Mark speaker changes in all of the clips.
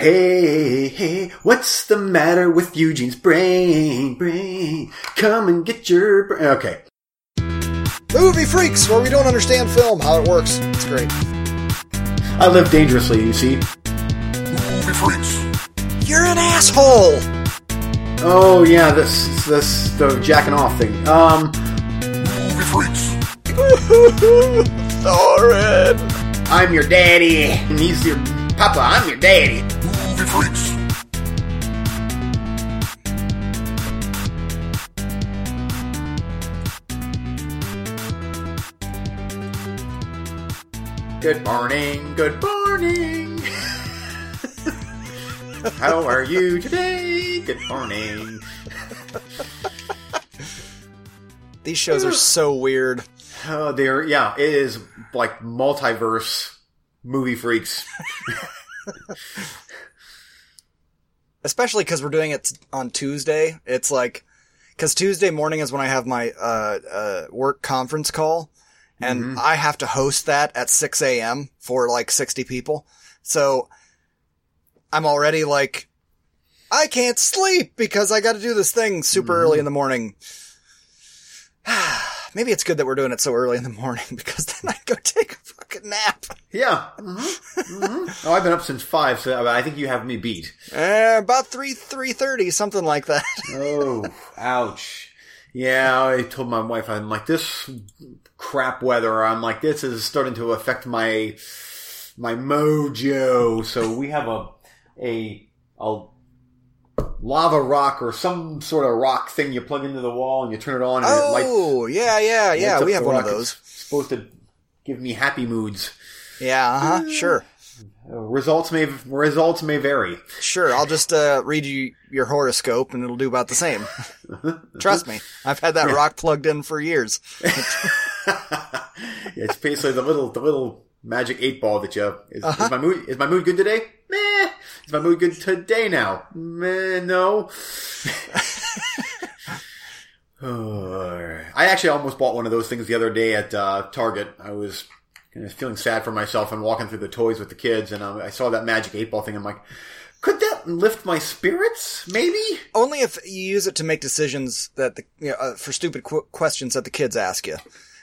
Speaker 1: Hey, hey, what's the matter with Eugene's brain? Brain, come and get your brain. Okay.
Speaker 2: Movie Freaks, where we don't understand film, how it works. It's great.
Speaker 1: I live dangerously, you see.
Speaker 3: Movie freaks.
Speaker 2: You're an asshole!
Speaker 1: Oh yeah, this this the jacking off thing. Um,
Speaker 3: Movie freaks.
Speaker 2: Thorin!
Speaker 1: I'm your daddy, and he's your papa. I'm your daddy.
Speaker 3: Movie freaks.
Speaker 1: Good morning, good morning. How are you today? Good morning.
Speaker 2: These shows are so weird.
Speaker 1: Oh, they're yeah, it is like multiverse movie freaks.
Speaker 2: Especially because we're doing it on Tuesday. It's like, because Tuesday morning is when I have my uh, uh, work conference call, and I have to host that at 6 a.m. for like 60 people. So I'm already like, I can't sleep because I got to do this thing super early in the morning. Maybe it's good that we're doing it so early in the morning because then I go take a fucking nap.
Speaker 1: Yeah. hmm hmm Oh, I've been up since five, so I think you have me beat.
Speaker 2: Uh, about three three thirty, something like that.
Speaker 1: Oh, ouch. Yeah, I told my wife, I'm like, this crap weather, I'm like, this is starting to affect my, my mojo. So we have a, a, a lava rock or some sort of rock thing you plug into the wall and you turn it on and it lights,
Speaker 2: Oh, yeah, yeah, yeah. We have one of those.
Speaker 1: It's supposed to give me happy moods.
Speaker 2: Yeah, uh huh. Sure,
Speaker 1: Uh, results may, results may vary.
Speaker 2: sure. I'll just uh, read you your horoscope, and it'll do about the same. Trust me, I've had that rock plugged in for years.
Speaker 1: Yeah, it's basically the little the little magic eight ball that you is,
Speaker 2: Uh-huh.
Speaker 1: is my mood is my mood good today? Meh. Is my mood good today now? Meh, no. I actually almost bought one of those things the other day at uh, Target. I was kind of feeling sad for myself and walking through the toys with the kids, and um, I saw that magic eight ball thing. I'm like, could that lift my spirits? Maybe.
Speaker 2: Only if you use it to make decisions that the you know, uh, for stupid qu- questions that the kids ask you.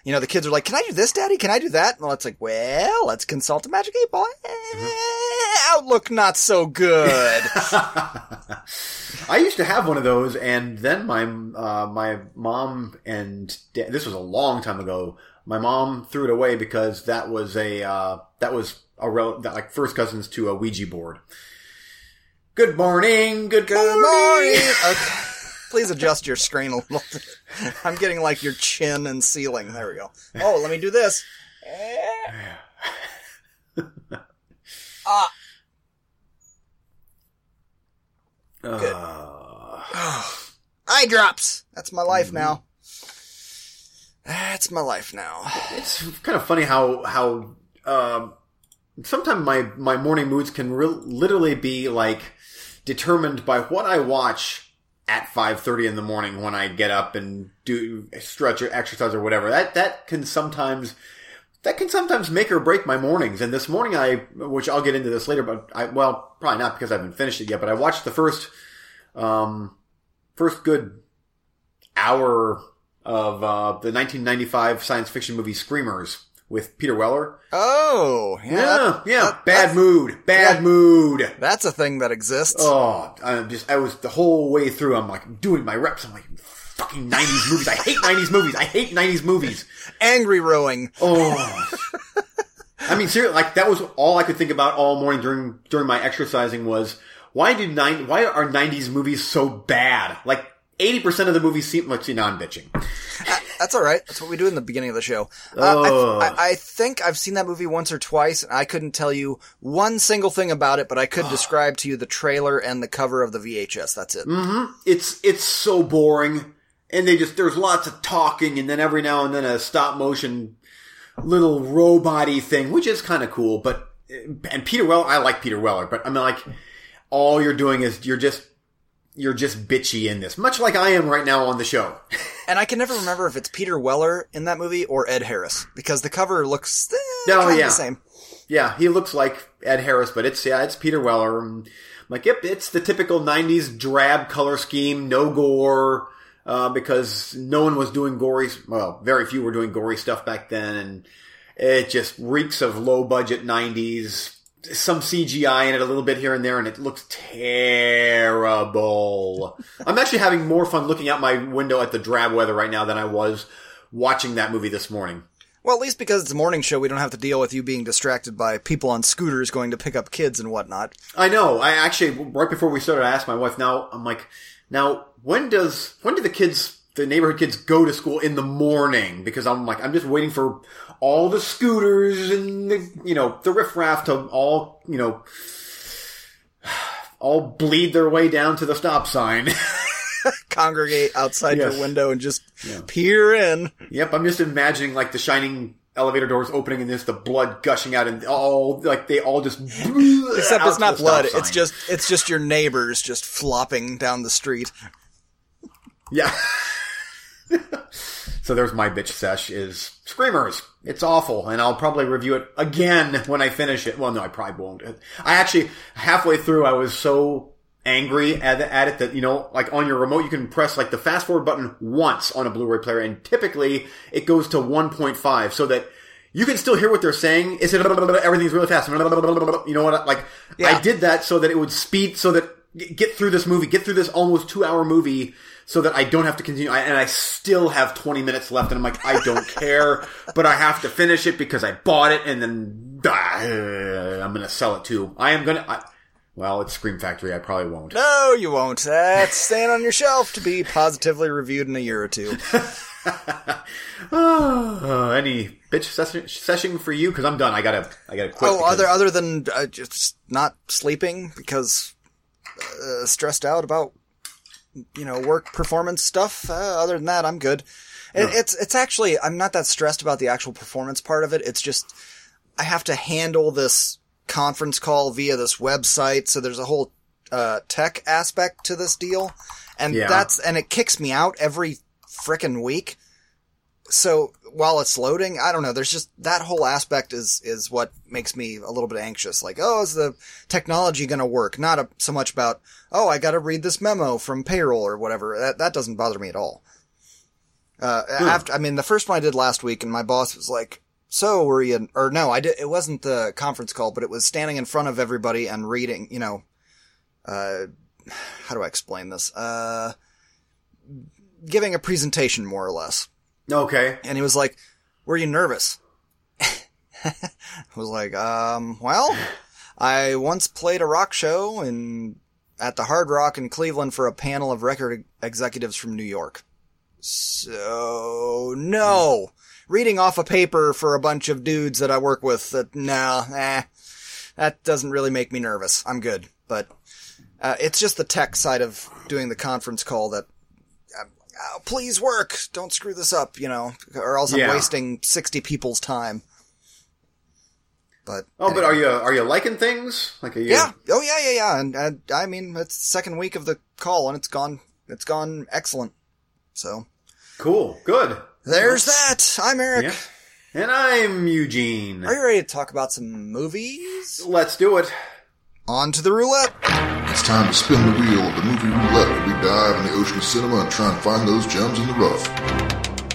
Speaker 2: You know, the kids are like, "Can I do this, Daddy? Can I do that?" Well, it's like, "Well, let's consult a magic eight ball." Eh, Outlook not so good.
Speaker 1: I used to have one of those, and then my uh, my mom and da- this was a long time ago. My mom threw it away because that was a uh, that was a rel- that, like first cousins to a Ouija board. Good morning, good,
Speaker 2: Good
Speaker 1: morning.
Speaker 2: morning. Okay. Please adjust your screen a little. bit. I'm getting like your chin and ceiling. There we go. Oh, let me do this. Ah, Good.
Speaker 1: Uh,
Speaker 2: eye drops. That's my life now. That's my life now.
Speaker 1: it's kind of funny how how um, sometimes my my morning moods can re- literally be like determined by what I watch at five thirty in the morning when I get up and do stretch or exercise or whatever. That that can sometimes that can sometimes make or break my mornings. And this morning I, which I'll get into this later, but I well probably not because I haven't finished it yet. But I watched the first um first good hour of uh, the 1995 science fiction movie Screamers with Peter Weller.
Speaker 2: Oh, yeah.
Speaker 1: Yeah, yeah.
Speaker 2: that-
Speaker 1: bad mood. Bad
Speaker 2: yeah.
Speaker 1: mood.
Speaker 2: That's a thing that exists.
Speaker 1: Oh, I'm just, I was the whole way through. I'm like doing my reps. I'm like, fucking 90s movies. I hate 90s movies. I hate 90s movies.
Speaker 2: Angry rowing.
Speaker 1: Oh. I mean, seriously, like that was all I could think about all morning during, during my exercising was why do nine, why are 90s movies so bad? Like 80% of the movies seem, let's see, now I'm bitching.
Speaker 2: That's all right. That's what we do in the beginning of the show. Uh,
Speaker 1: Oh.
Speaker 2: I, I, I think I've seen that movie once or twice, and I couldn't tell you one single thing about it, but I could describe to you the trailer and the cover of the VHS. That's it.
Speaker 1: it's it's so boring and they just there's lots of talking and then every now and then a stop motion little robot thing which is kind of cool but and peter weller i like peter weller but i mean like all you're doing is you're just you're just bitchy in this much like i am right now on the show
Speaker 2: And I can never remember if it's Peter Weller in that movie or Ed Harris because the cover looks eh,
Speaker 1: Oh,
Speaker 2: kinda
Speaker 1: yeah.
Speaker 2: the same.
Speaker 1: Yeah, he looks like Ed Harris, but it's yeah, it's Peter Weller. I'm like, yep, it's the typical '90s drab color scheme, no gore, uh, because no one was doing gory. Well, very few were doing gory stuff back then, and it just reeks of low budget '90s. Some CGI in it a little bit here and there, and it looks terrible. I'm actually having more fun looking out my window at the drab weather right now than I was watching that movie this morning.
Speaker 2: Well, at least because it's a morning show, we don't have to deal with you being distracted by people on scooters going to pick up kids and whatnot.
Speaker 1: I know. I actually right before we started, I asked my wife. Now I'm like, now when does when do the kids, the neighborhood kids, go to school in the morning? Because I'm like, I'm just waiting for all the scooters and the you know the riffraff to all you know all bleed their way down to the stop sign.
Speaker 2: Congregate outside
Speaker 1: Yes.
Speaker 2: your window and just peer in.
Speaker 1: Yep, I'm just imagining like the shining elevator doors opening and this the blood gushing out and all like they all just
Speaker 2: Except it's not blood. It's just it's just your neighbors just flopping down the street.
Speaker 1: Yeah. so there's my bitch sesh is Screamers. It's awful, and I'll probably review it again when I finish it. Well, no, I probably won't. I actually halfway through I was so angry at, at it that you know, like on your remote, you can press like the fast forward button once on a Blu-ray player, and typically it goes to 1.5, so that you can still hear what they're saying. It's everything's really fast. You know what? Like
Speaker 2: Yeah.
Speaker 1: I did that so that it would speed, so that get through this movie, get through this almost two-hour movie. So that I don't have to continue, I, and I still have 20 minutes left, and I'm like, I don't care, but I have to finish it because I bought it, and then ah, I'm gonna sell it too. I am gonna, I, well, it's Scream Factory, I probably won't.
Speaker 2: No, you won't. That's staying on your shelf to be positively reviewed in a year or two.
Speaker 1: Uh, any bitch session, session for you? Because I'm done. I gotta, I gotta quit.
Speaker 2: Oh,
Speaker 1: because-
Speaker 2: other other than uh, just not sleeping because uh, stressed out about you know work performance stuff. Uh, other than that, I'm good. It, It's it's actually I'm not that stressed about the actual performance part of it. It's just I have to handle this conference call via this website, so there's a whole uh, tech aspect to this deal, and
Speaker 1: Yeah.
Speaker 2: that's and it kicks me out every frickin' week. So while it's loading, I don't know. There's just that whole aspect is is what makes me a little bit anxious. Like, oh, is the technology going to work? Not a, so much about, oh, I got to read this memo from payroll or whatever. That that doesn't bother me at all. Uh, after, I mean, the first one I did last week, and my boss was like, "So were you?" Or no, I did. It wasn't the conference call, but it was standing in front of everybody and reading. You know, uh, how do I explain this? Uh, giving a presentation, more or less.
Speaker 1: Okay.
Speaker 2: And he was like, were you nervous? I was like, um, well, I once played a rock show in, at the Hard Rock in Cleveland for a panel of record executives from New York. So, no. Reading off a paper for a bunch of dudes that I work with, that, no, eh, that doesn't really make me nervous. I'm good. But, uh, it's just the tech side of doing the conference call that oh, please work. Don't screw this up, you know, or else I'm
Speaker 1: Yeah.
Speaker 2: wasting 60 people's time. But
Speaker 1: Oh, but are you are you liking things? Like, are you?
Speaker 2: yeah, oh yeah, yeah, yeah. And, and I mean, it's the second week of the call, and it's gone, it's gone excellent. So
Speaker 1: Cool. Good.
Speaker 2: there's that. I'm Eric.
Speaker 1: Yeah. And I'm Eugene.
Speaker 2: Are you ready to talk about some movies?
Speaker 1: Let's do it.
Speaker 2: On to the roulette.
Speaker 3: It's time to spin the wheel of the movie roulette where we dive in the ocean of cinema and try and find those gems in the rough.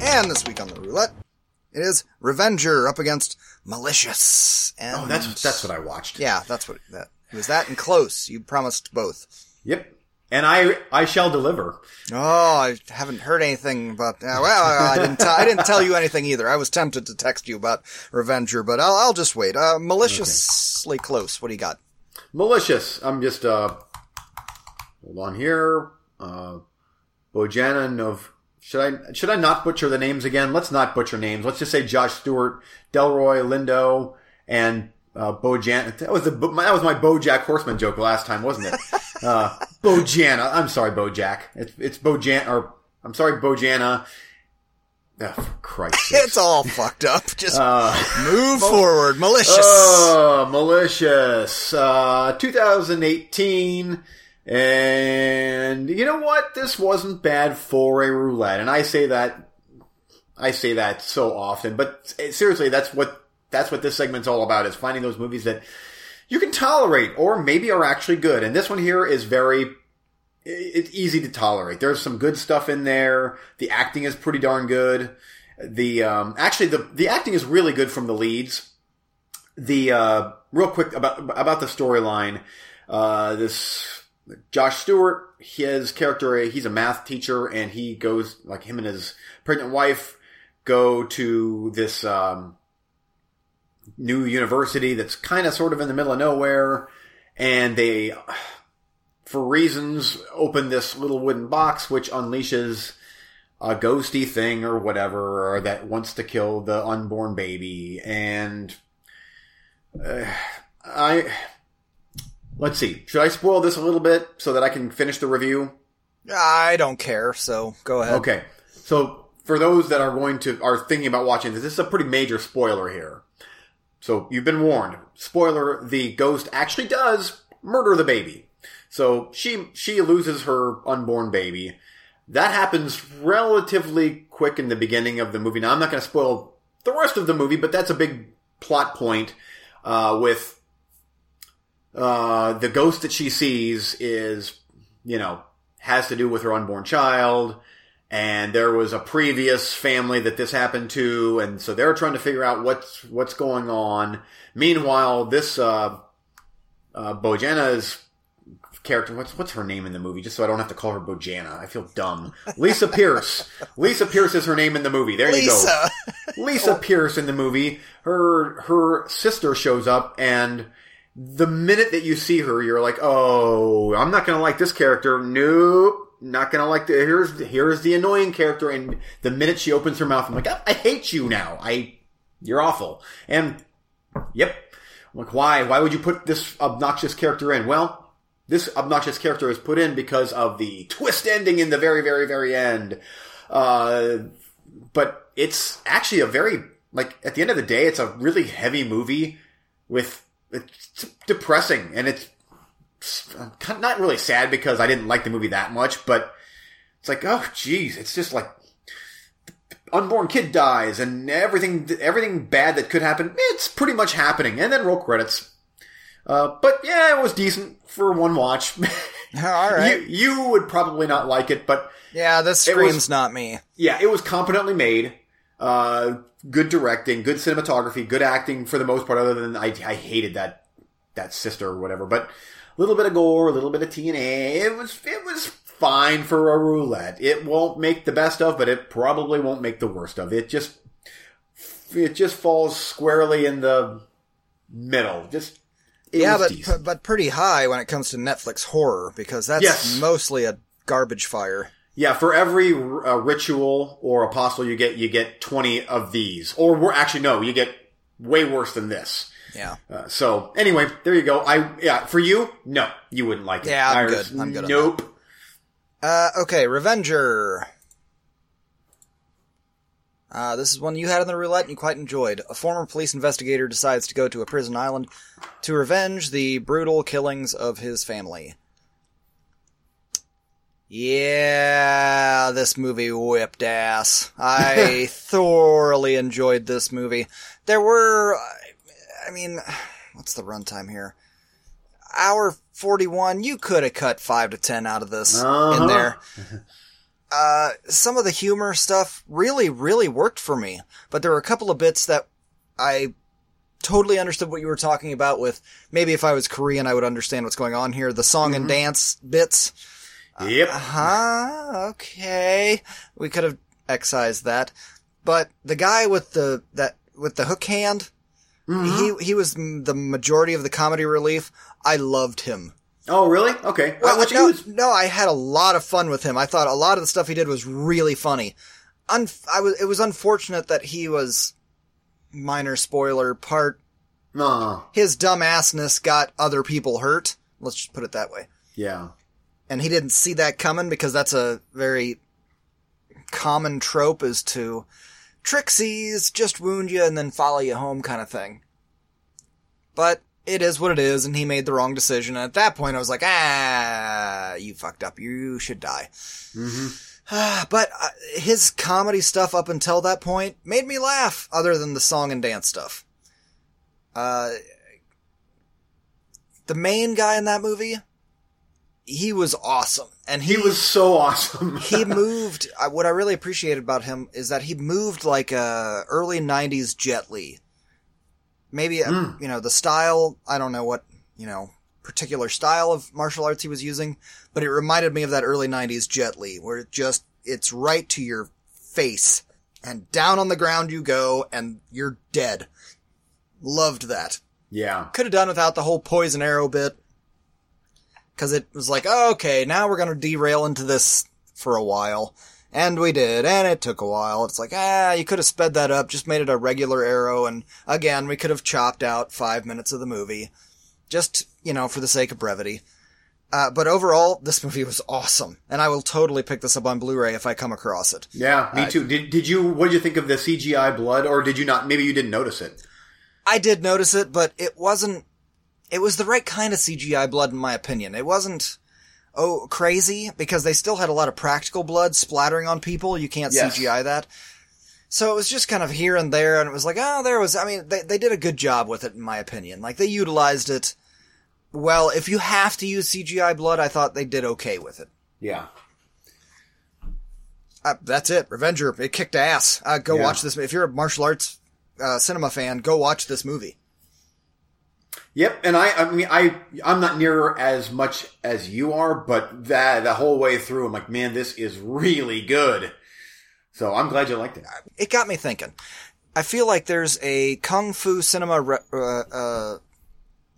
Speaker 2: And this week on the roulette, it is Revenger up against Malicious. And
Speaker 1: Oh, that's that's what I watched.
Speaker 2: yeah, that's what that was. That and close. You promised both.
Speaker 1: Yep. And I I shall deliver.
Speaker 2: Oh, I haven't heard anything about. Uh, well, I didn't. T- I didn't tell you anything either. I was tempted to text you about Revenger, but I'll, I'll just wait. Uh, maliciously close. What do you got?
Speaker 1: Malicious. I'm just uh hold on here. Uh Bojana of should I should I not butcher the names again? Let's not butcher names. Let's just say Josh Stewart, Delroy Lindo, and uh, Bojan. That was the that was my BoJack Horseman joke last time, wasn't it? Uh, Bojana. I'm sorry, BoJack. It's it's Bojan or I'm sorry, Bojana. Oh, for Christ's sake.
Speaker 2: It's all fucked up. Just
Speaker 1: Uh,
Speaker 2: move forward. Malicious.
Speaker 1: Oh, malicious. Uh, 2018. And you know what? This wasn't bad for a roulette. And I say that, I say that so often, but seriously, that's what that's what this segment's all about is finding those movies that you can tolerate or maybe are actually good. And this one here is very it's easy to tolerate. There's some good stuff in there. The acting is pretty darn good. The um, actually the the acting is really good from the leads. The uh, real quick about about the storyline. Uh, this Josh Stewart, his character, he's a math teacher, and he goes like him and his pregnant wife go to this um, new university that's kind of sort of in the middle of nowhere, and they for reasons, open this little wooden box which unleashes a ghosty thing or whatever or that wants to kill the unborn baby. And uh, I let's see. Should I spoil this a little bit so that I can finish the review?
Speaker 2: I don't care, so go ahead.
Speaker 1: Okay. So for those that are going to are thinking about watching this, this is a pretty major spoiler here. So you've been warned. Spoiler: the ghost actually does murder the baby. So she she loses her unborn baby. That happens relatively quick in the beginning of the movie. Now I'm not going to spoil the rest of the movie, but that's a big plot point uh, with uh, the ghost that she sees is you know has to do with her unborn child. And there was a previous family that this happened to, and so they're trying to figure out what's what's going on. Meanwhile, this uh, uh, Bojana's character. What's what's her name in the movie? Just so I don't have to call her Bojana. I feel dumb. Lisa Pierce. Lisa Pierce is her name in the movie. There
Speaker 2: Lisa.
Speaker 1: you go. Lisa Pierce in the movie. Her her sister shows up, and the minute that you see her, you're like, oh, I'm not gonna like this character. Nope. Not gonna like the here's here's the annoying character, and the minute she opens her mouth, I'm like, I, I hate you now. I you're awful. And yep, I'm like, why? Why would you put this obnoxious character in? Well, this obnoxious character is put in because of the twist ending in the very, very, very end. Uh, but it's actually a very, like, at the end of the day, it's a really heavy movie with, it's depressing and it's not really sad because I didn't like the movie that much, but it's like, oh, geez, it's just like, unborn kid dies and everything, everything bad that could happen, it's pretty much happening. And then roll credits. Uh, but yeah, it was decent for one watch.
Speaker 2: All right.
Speaker 1: you, you would probably not like it, but
Speaker 2: yeah, this screams was, not me.
Speaker 1: Yeah, it was competently made. Uh, good directing, good cinematography, good acting for the most part. Other than I, I hated that that sister or whatever, but a little bit of gore, a little bit of TNA. It was it was fine for a roulette. It won't make the best of, but it probably won't make the worst of. It just it just falls squarely in the middle. Just
Speaker 2: yeah, but decent. but pretty high when it comes to Netflix horror because that's yes. mostly a garbage fire.
Speaker 1: Yeah, for every uh, ritual or apostle you get, you get twenty of these, or we're actually no, you get way worse than this.
Speaker 2: Yeah.
Speaker 1: Uh, so anyway, there you go. I yeah, for you, no, you wouldn't like it.
Speaker 2: Yeah, I'm good. I'm good.
Speaker 1: Nope.
Speaker 2: Uh, okay, Revenger. Uh, this is one you had on the roulette and you quite enjoyed. A former police investigator decides to go to a prison island to revenge the brutal killings of his family. Yeah, this movie whipped ass. I thoroughly enjoyed this movie. There were, I mean, what's the runtime here? Hour 41, you could have cut 5 to 10 out of this uh-huh. in there. Uh, some of the humor stuff really, really worked for me. But there were a couple of bits that I totally understood what you were talking about with maybe if I was Korean, I would understand what's going on here. The song mm-hmm. and dance bits.
Speaker 1: Yep.
Speaker 2: Uh huh. Okay. We could have excised that. But the guy with the, that, with the hook hand, mm-hmm. he, he was the majority of the comedy relief. I loved him.
Speaker 1: Oh, really? Okay.
Speaker 2: Well, no, no, I had a lot of fun with him. I thought a lot of the stuff he did was really funny. Un- I was, it was unfortunate that he was, minor spoiler, part,
Speaker 1: uh.
Speaker 2: his dumbassness got other people hurt. Let's just put it that way.
Speaker 1: Yeah.
Speaker 2: And he didn't see that coming because that's a very common trope is to Trixies just wound you and then follow you home kind of thing. But it is what it is, and he made the wrong decision. And at that point, I was like, ah, you fucked up. You should die.
Speaker 1: Mm-hmm.
Speaker 2: but uh, his comedy stuff up until that point made me laugh, other than the song and dance stuff. Uh, the main guy in that movie, he was awesome, and he,
Speaker 1: He was so awesome.
Speaker 2: he moved. uh, What I really appreciated about him is that he moved like a early '90s Jet Li. Maybe
Speaker 1: Hmm.
Speaker 2: you know the style. I don't know what you know particular style of martial arts he was using, but it reminded me of that early '90s Jet Li, where it just it's right to your face and down on the ground you go, and you're dead. Loved that
Speaker 1: yeah.
Speaker 2: could have done without the whole poison arrow bit. Cause it was like, oh, okay, now we're gonna derail into this for a while. And we did, and it took a while. It's like, ah, you could have sped that up, just made it a regular arrow, and again, we could have chopped out five minutes of the movie. Just, you know, for the sake of brevity. Uh, but overall, this movie was awesome, and I will totally pick this up on Blu-ray if I come across it.
Speaker 1: Yeah, me too. Did did you what did you think of the CGI blood or did you not maybe you didn't notice it?
Speaker 2: I did notice it, but it wasn't. It was the right kind of CGI blood, in my opinion. It wasn't oh crazy because they still had a lot of practical blood splattering on people. You can't
Speaker 1: Yes.
Speaker 2: CGI that. So it was just kind of here and there, and it was like, oh, there was. I mean, they they did a good job with it, in my opinion. Like they utilized it well. If you have to use CGI blood, I thought they did okay with it.
Speaker 1: Yeah.
Speaker 2: Uh, that's it. Revenger. It kicked ass. Uh, go
Speaker 1: Yeah.
Speaker 2: watch this. If you're a martial arts uh, cinema fan, go watch this movie.
Speaker 1: Yep, and I, I mean, I, I'm not near as much as you are, but that the whole way through, I'm like, man, this is really good. So I'm glad you liked it.
Speaker 2: it got me thinking. I feel like there's a kung fu cinema re- uh, uh,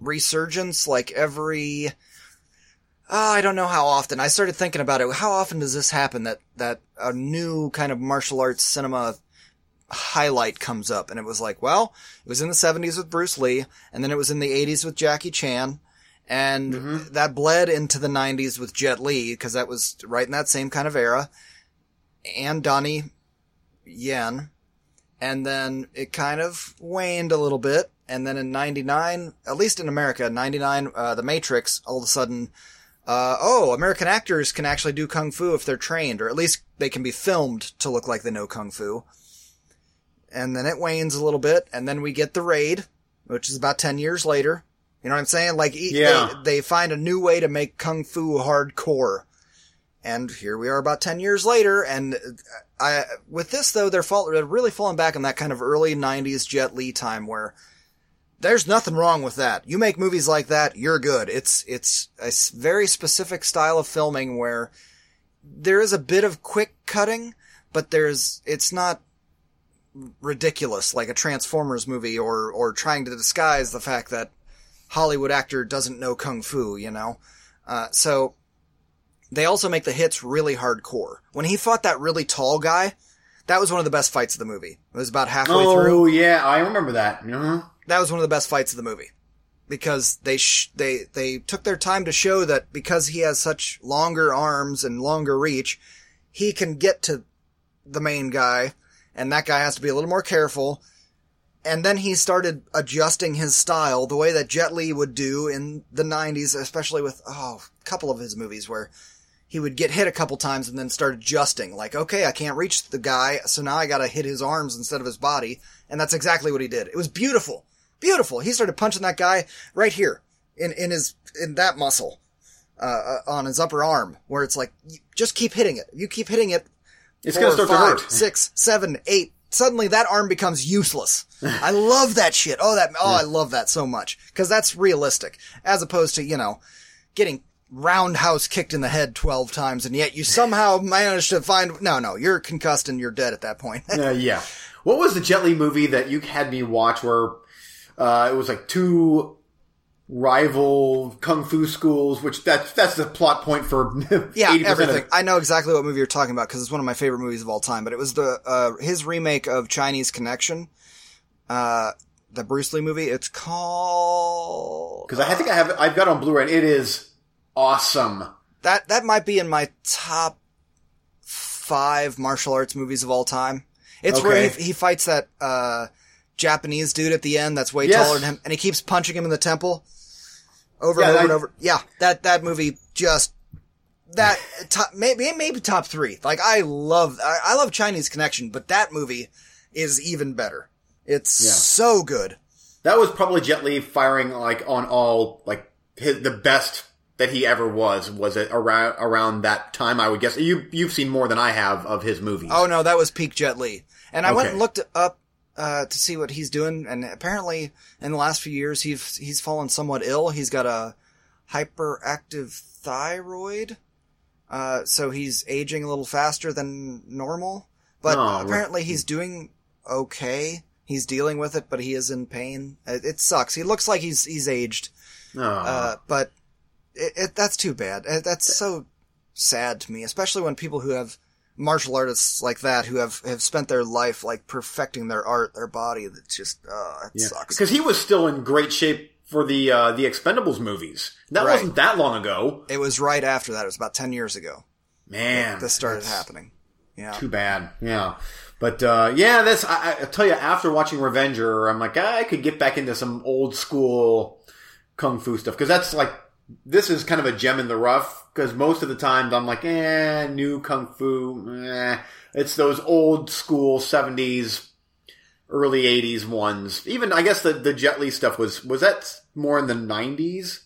Speaker 2: resurgence like every. Oh, I don't know how often. I started thinking about it. How often does this happen that, that a new kind of martial arts cinema highlight comes up? And it was like, well, it was in the 70s with Bruce Lee, and then it was in the 80s with Jackie Chan, and that bled into the 90s with Jet Li, because that was right in that same kind of era, and Donnie Yen and then it kind of waned a little bit. And then in '99, at least in America, '99, uh, The Matrix, all of a sudden, uh, oh, American actors can actually do kung fu if they're trained, or at least they can be filmed to look like they know kung fu. And then it wanes a little bit, and then we get The Raid, which is about 10 years later. You know what I'm saying? Like,
Speaker 1: Yeah.
Speaker 2: they, they find a new way to make kung fu hardcore. And here we are about 10 years later, and uh, I, with this though, they're, fall, they're really falling back on that kind of early 90s Jet Li time where there's nothing wrong with that. You make movies like that, you're good. It's, it's a very specific style of filming where there is a bit of quick cutting, but there's, it's not ridiculous like a Transformers movie or, or trying to disguise the fact that Hollywood actor doesn't know kung fu, you know? Uh, so, they also make the hits really hardcore. When he fought that really tall guy, that was one of the best fights of the movie. It was about halfway
Speaker 1: Oh
Speaker 2: through.
Speaker 1: yeah, I remember that. uh
Speaker 2: That was one of the best fights of the movie. Because they sh- they they took their time to show that because he has such longer arms and longer reach, he can get to the main guy, and that guy has to be a little more careful. And then he started adjusting his style the way that Jet Li would do in the 90s, especially with, oh, a couple of his movies where he would get hit a couple times and then start adjusting. Like, okay, I can't reach the guy, so now I gotta hit his arms instead of his body. And that's exactly what he did. It was beautiful. Beautiful. He started punching that guy right here in, in his, in that muscle, uh, uh, on his upper arm, where it's like, just keep hitting it. You keep hitting it.
Speaker 1: It's
Speaker 2: four,
Speaker 1: gonna start
Speaker 2: five,
Speaker 1: to hurt.
Speaker 2: Six, seven, eight. Suddenly that arm becomes useless. I love that shit. Oh, that, oh, I love that so much. Cause that's realistic. As opposed to, you know, getting roundhouse kicked in the head 12 times and yet you somehow managed to find, no, no, you're concussed and you're dead at that point.
Speaker 1: Uh, yeah. What was the Jet Li movie that you had me watch where uh, it was like two rival kung fu schools, which that's that's the plot point for
Speaker 2: Yeah,
Speaker 1: 80%
Speaker 2: everything.
Speaker 1: Of,
Speaker 2: I know exactly what movie you're talking about because it's one of my favorite movies of all time. But it was the uh, his remake of Chinese Connection, uh, the Bruce Lee movie. It's called
Speaker 1: because I think I have I've got it on Blu-ray. and It is awesome.
Speaker 2: that. That might be in my top five martial arts movies of all time. It's where he, he fights that uh, Japanese dude at the end that's way
Speaker 1: Yes.
Speaker 2: taller than him, and he keeps punching him in the temple over
Speaker 1: Yeah,
Speaker 2: and over
Speaker 1: I-
Speaker 2: and over. Yeah, that that movie just that top, maybe maybe top three. Like I love I, I love Chinese Connection, but that movie is even better. It's
Speaker 1: Yeah.
Speaker 2: so good.
Speaker 1: that was probably Jet Li firing like on all like his, the best that he ever was. Was it around around that time? I would guess you you've seen more than I have of his movies.
Speaker 2: Oh no, that was peak Jet Li. And I went and looked up uh, to see what he's doing, and apparently in the last few years he's he's fallen somewhat ill. He's got a hyperactive thyroid, uh, so he's aging a little faster than normal. But
Speaker 1: Oh, right.
Speaker 2: apparently he's doing okay. He's dealing with it, but he is in pain. It, it sucks. He looks like he's he's aged,
Speaker 1: Oh.
Speaker 2: uh, but it, it, that's too bad. That's so sad to me, especially when people who have martial artists like that who have, have spent their life like perfecting their art, their body. That just uh, it
Speaker 1: Yeah.
Speaker 2: sucks.
Speaker 1: Because he was still in great shape for the uh, the Expendables movies. That
Speaker 2: Right.
Speaker 1: wasn't that long ago.
Speaker 2: It was right after that. It was about ten years ago.
Speaker 1: Man,
Speaker 2: This started happening. Yeah.
Speaker 1: Too bad. Yeah. But uh, yeah, that's I, I- I tell you. After watching Revenger, I'm like, I could get back into some old school kung fu stuff because that's like this is kind of a gem in the rough. Because most of the times I'm like, eh, new kung fu. Eh. It's those old school '70s, early '80s ones. Even I guess the the Jet Li stuff was was that more in the '90s.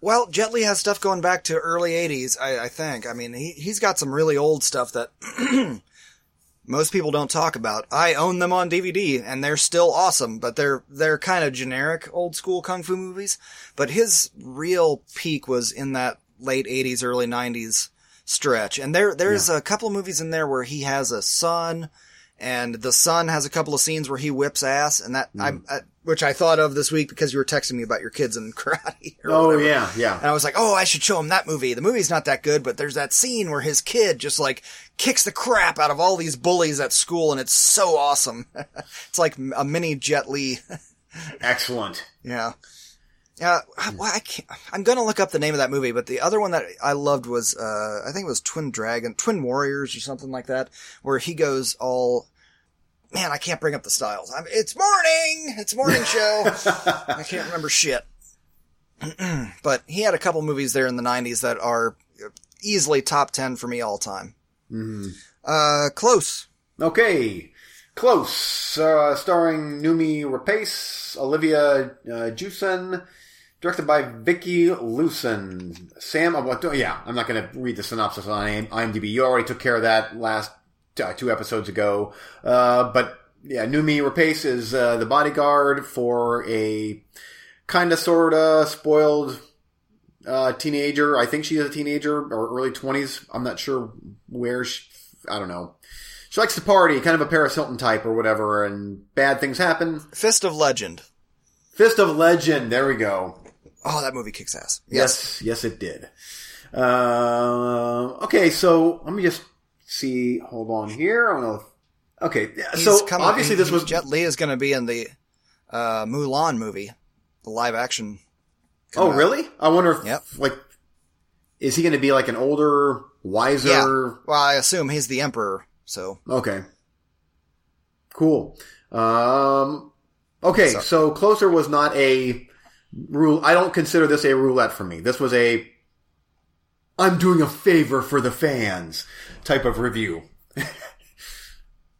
Speaker 2: Well, Jet Li has stuff going back to early '80s. I, I think. I mean, he he's got some really old stuff that most people don't talk about. I own them on DVD, and they're still awesome. But they're they're kind of generic old school kung fu movies. But his real peak was in that late '80s, early '90s stretch. And there there's a couple of movies in there where he has a son, and the son has a couple of scenes where he whips ass, and that I, mm. I which I thought of this week because you were texting me about your kids in karate. or
Speaker 1: Oh
Speaker 2: whatever.
Speaker 1: yeah, yeah.
Speaker 2: And I was like, oh, I should show him that movie. The movie's not that good, but there's that scene where his kid just like kicks the crap out of all these bullies at school, and it's so awesome. it's like a mini Jet Li.
Speaker 1: Excellent.
Speaker 2: yeah. Yeah, I, well, I can't, I'm gonna look up the name of that movie, but the other one that I loved was, uh, I think it was Twin Dragon, Twin Warriors or something like that, where he goes all, man, I can't bring up the styles. I'm, it's morning! It's morning show! I can't remember shit. but he had a couple movies there in the 90s that are easily top 10 for me all time. Uh, close.
Speaker 1: Okay. Close, uh, starring Noomi Rapace, Olivia uh, Jusen, directed by Vicky Lucen. Sam, uh, what, yeah, I'm not going to read the synopsis on IM- IMDb. You already took care of that last uh, two episodes ago. Uh, but yeah, Noomi Rapace is uh, the bodyguard for a kind of sort of spoiled uh, teenager. I think she is a teenager or early 20s. I'm not sure where she, I don't know. She likes to party, kind of a Paris Hilton type or whatever, and bad things happen.
Speaker 2: Fist of Legend.
Speaker 1: Fist of Legend, there we go.
Speaker 2: Oh, that movie kicks ass.
Speaker 1: Yes, yes, it did. Uh, okay, so let me just see. Hold on here. I don't know. Okay,
Speaker 2: He's
Speaker 1: so
Speaker 2: coming-
Speaker 1: obviously this was
Speaker 2: Jet Li is going to be in the uh, Mulan movie, the live action.
Speaker 1: Oh,
Speaker 2: out.
Speaker 1: really? I wonder if
Speaker 2: Yep.
Speaker 1: like is he going to be like an older, wiser?
Speaker 2: Yeah. Well, I assume he's the emperor. So
Speaker 1: Okay. Cool. Um, okay,
Speaker 2: So-
Speaker 1: so closer was not a rule. I don't consider this a roulette for me. This was a I'm doing a favor for the fans type of review.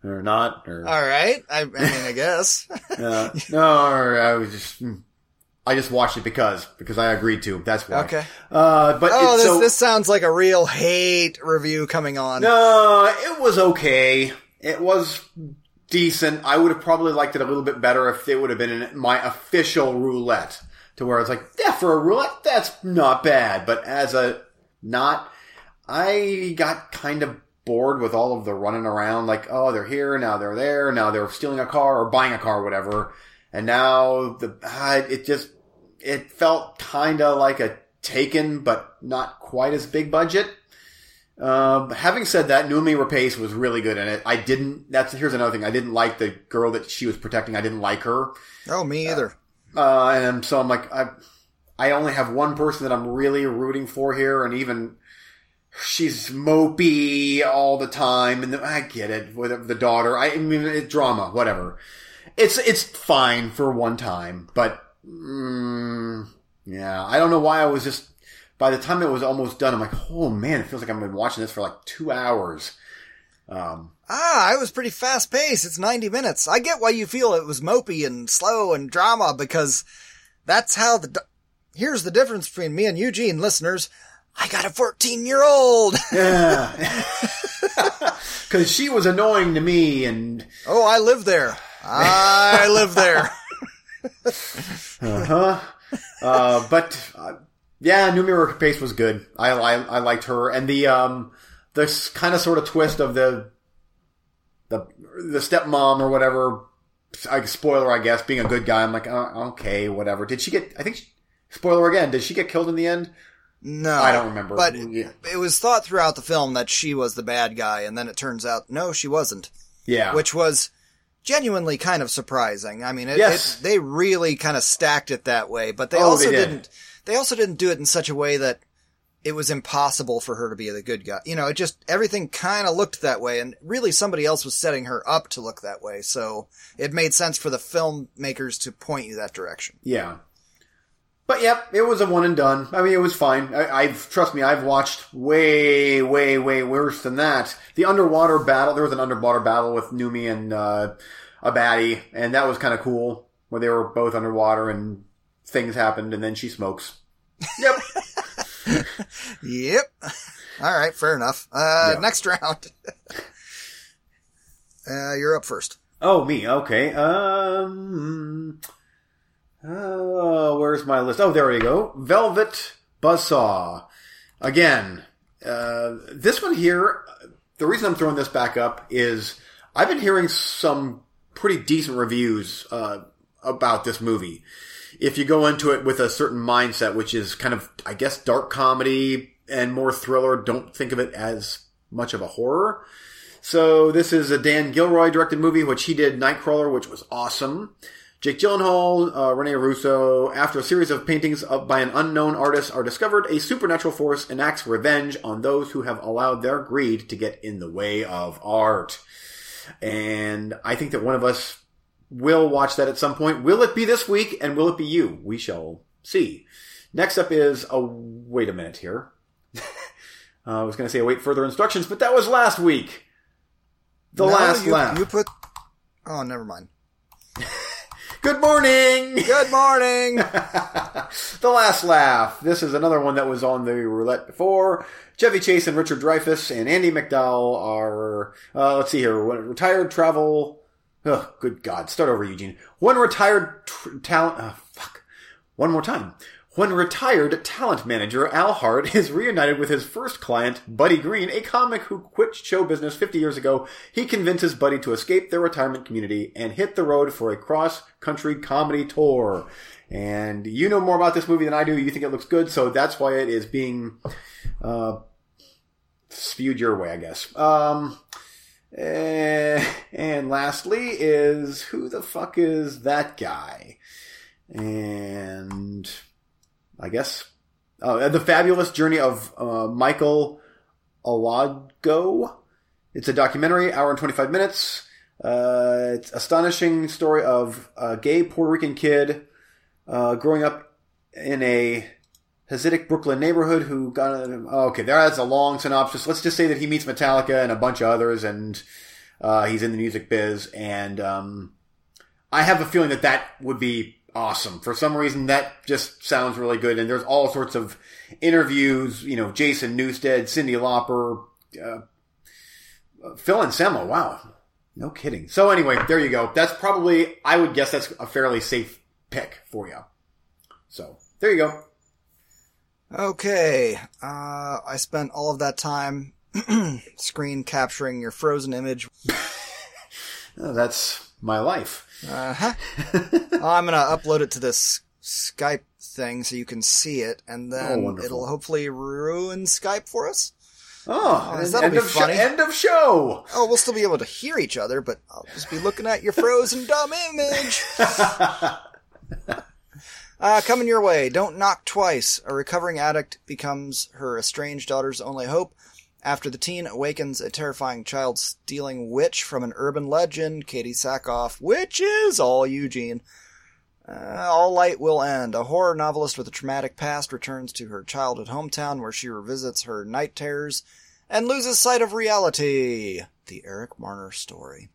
Speaker 1: or not, or
Speaker 2: all right. I, I mean, I guess.
Speaker 1: uh, no, or I was just hmm. I just watched it because because I agreed to. That's why.
Speaker 2: Okay.
Speaker 1: Uh, but
Speaker 2: oh,
Speaker 1: it's
Speaker 2: this
Speaker 1: so,
Speaker 2: this sounds like a real hate review coming on.
Speaker 1: No, it was okay. It was decent. I would have probably liked it a little bit better if it would have been in my official roulette, to where it's like, yeah, for a roulette, that's not bad. But as a not, I got kind of bored with all of the running around. Like, oh, they're here now, they're there now, they're stealing a car or buying a car, or whatever. And now the ah, it just it felt kind of like a Taken, but not quite as big budget. Um, having said that, Noomi Rapace was really good in it. I didn't. That's here's another thing. I didn't like the girl that she was protecting. I didn't like her,
Speaker 2: Oh, me either.
Speaker 1: uh, and so I'm like, I, I only have one person that I'm really rooting for here, and even she's mopey all the time, and I get it with the daughter. I, I mean, it's drama, whatever. It's it's fine for one time, but mm, yeah, I don't know why I was just. By the time it was almost done, I'm like, oh man, it feels like I've been watching this for like two hours. Um,
Speaker 2: Ah, it was pretty fast paced. It's 90 minutes. I get why you feel it was mopey and slow and drama because that's how the, here's the difference between me and Eugene listeners. I got a 14 year old.
Speaker 1: yeah. Cause she was annoying to me and,
Speaker 2: oh, I live there. I live there.
Speaker 1: uh-huh. Uh, but, uh, yeah, Noomi Rapace was good. I, I, I liked her. And the, um, this kind of sort of twist of the, the, the stepmom or whatever, I, spoiler, I guess, being a good guy. I'm like, uh, okay, whatever. Did she get, I think, she, spoiler again, did she get killed in the end?
Speaker 2: No.
Speaker 1: I don't remember.
Speaker 2: But
Speaker 1: Yeah.
Speaker 2: it was thought throughout the film that she was the bad guy, and then it turns out, no, she wasn't.
Speaker 1: Yeah.
Speaker 2: Which was genuinely kind of surprising. I mean, it,
Speaker 1: Yes.
Speaker 2: it, they really kind of stacked it that way, but they
Speaker 1: Oh,
Speaker 2: also
Speaker 1: they did.
Speaker 2: not they also didn't do it in such a way that it was impossible for her to be the good guy. You know, it just, everything kind of looked that way, and really somebody else was setting her up to look that way, so it made sense for the filmmakers to point you that direction.
Speaker 1: Yeah. But yep, it was a one and done. I mean, it was fine. I, I've trust me, I've watched way, way, way worse than that. The underwater battle. There was an underwater battle with Noomi and uh, a baddie, and that was kind of cool. Where they were both underwater and things happened, and then she smokes. Yep.
Speaker 2: Yep. All right, fair enough. Uh, next round. uh, you're up first.
Speaker 1: oh, me. Okay. Um. Uh, where's my list? Oh, there we go. Velvet Buzzsaw. Again, uh, this one here, the reason I'm throwing this back up is I've been hearing some pretty decent reviews uh, about this movie. If you go into it with a certain mindset, which is kind of, I guess, dark comedy and more thriller, don't think of it as much of a horror. So this is a Dan Gilroy directed movie, which he did Nightcrawler, which was awesome. Jake Gyllenhaal, uh, Rene Russo, after a series of paintings by an unknown artist are discovered, a supernatural force enacts revenge on those who have allowed their greed to get in the way of art. And I think that one of us will watch that at some point. Will it be this week and will it be you? We shall see. Next up is, a wait a minute here. Uh, I was going to say await further instructions, but that was last week. The
Speaker 2: No,
Speaker 1: last
Speaker 2: you. You put. Oh, never mind.
Speaker 1: Good morning!
Speaker 2: Good morning.
Speaker 1: the Last Laugh. This is another one that was on the roulette before. Chevy Chase and Richard Dreyfuss and Andie MacDowell are, uh, let's see here, retired travel. Oh, good God. Start over, Eugene. One retired tr- talent. Uh, fuck. One more time. When retired talent manager Al Hart is reunited with his first client, Buddy Green, a comic who quit show business 50 years ago, he convinces Buddy to escape their retirement community and hit the road for a cross-country comedy tour. And you know more about this movie than I do. You think it looks good, so that's why it is being uh, spewed your way, I guess. Um, eh, and lastly is who the fuck is that guy? And I guess uh, the fabulous journey of uh, Michael Alago. It's a documentary, hour and twenty five minutes. Uh, it's astonishing story of a gay Puerto Rican kid uh, growing up in a Hasidic Brooklyn neighborhood who got okay, that's a long synopsis. Let's just say that he meets Metallica and a bunch of others, and uh, he's in the music biz. And um, I have a feeling that that would be awesome. For some reason, that just sounds really good. And there's all sorts of interviews. You know, Jason Newsted, Cyndi Lauper, uh, Phil Anselmo. Wow, no kidding. So anyway, there you go. That's probably I would guess that's a fairly safe pick for you. So there you go.
Speaker 2: Okay. Uh, I spent all of that time screen capturing your frozen image.
Speaker 1: Oh, that's my life.
Speaker 2: Uh huh. I'm gonna upload it to this Skype thing so you can see it, and
Speaker 1: Oh,
Speaker 2: then
Speaker 1: wonderful.
Speaker 2: it'll hopefully ruin Skype for us.
Speaker 1: Oh,
Speaker 2: Oh, that'll be funny.
Speaker 1: end of show.
Speaker 2: Oh, we'll still be able to hear each other, but I'll just be looking at your frozen dumb image. Uh, coming your way, Don't Knock Twice. A recovering addict becomes her estranged daughter's only hope after the teen awakens a terrifying child stealing witch from an urban legend. Katee Sackhoff, witches, all Eugene. Uh, all light will end. A horror novelist with a traumatic past returns to her childhood hometown where she revisits her night terrors and loses sight of reality. the Eric Marner story.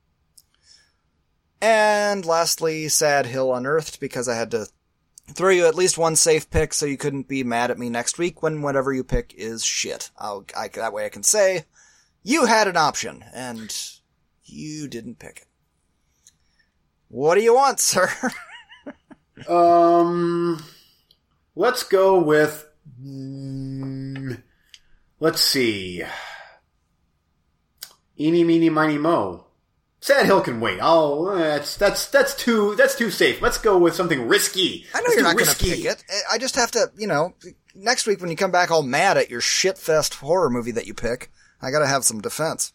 Speaker 2: And lastly, Sad Hill Unearthed because I had to throw you at least one safe pick so you couldn't be mad at me next week when whatever you pick is shit. I'll, I, that way I can say, you had an option and you didn't pick it. What do you want, sir?
Speaker 1: Um, let's go with. mm, let's see. Eeny, meeny, miny, mo. Sad Hill can wait. Oh, that's that's that's too that's too safe. Let's go with something risky.
Speaker 2: I know
Speaker 1: Let's
Speaker 2: you're not going to pick it. I just have to, you know, next week when you come back all mad at your shitfest horror movie that you pick, I got to have some defense.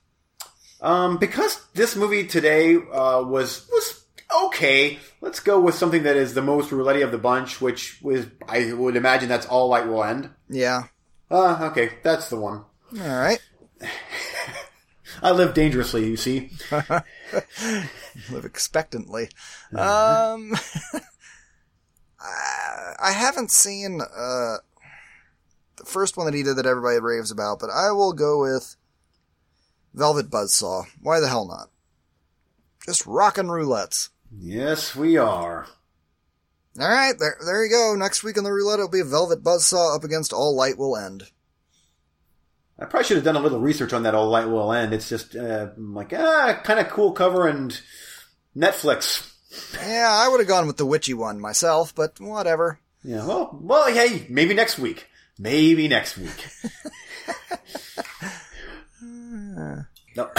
Speaker 1: Um, because this movie today uh, was was okay. Let's go with something that is the most roulette of the bunch, which was I would imagine that's all light will end.
Speaker 2: Yeah.
Speaker 1: Uh, okay, that's the one.
Speaker 2: All right.
Speaker 1: I live dangerously, you see.
Speaker 2: Live expectantly. Um, I haven't seen uh the first one that he did that everybody raves about, but I will go with Velvet Buzzsaw. Why the hell not? Just rockin' roulettes.
Speaker 1: Yes, we are.
Speaker 2: All right, there, there you go. Next week on the roulette, it'll be Velvet Buzzsaw up against All Light Will End.
Speaker 1: I probably should have done a little research on that. All light will end. It's just uh, I'm like ah, kind of cool cover and Netflix.
Speaker 2: Yeah, I would have gone with the witchy one myself, but whatever.
Speaker 1: Yeah. Well, well, hey, maybe next week. Maybe next week. no,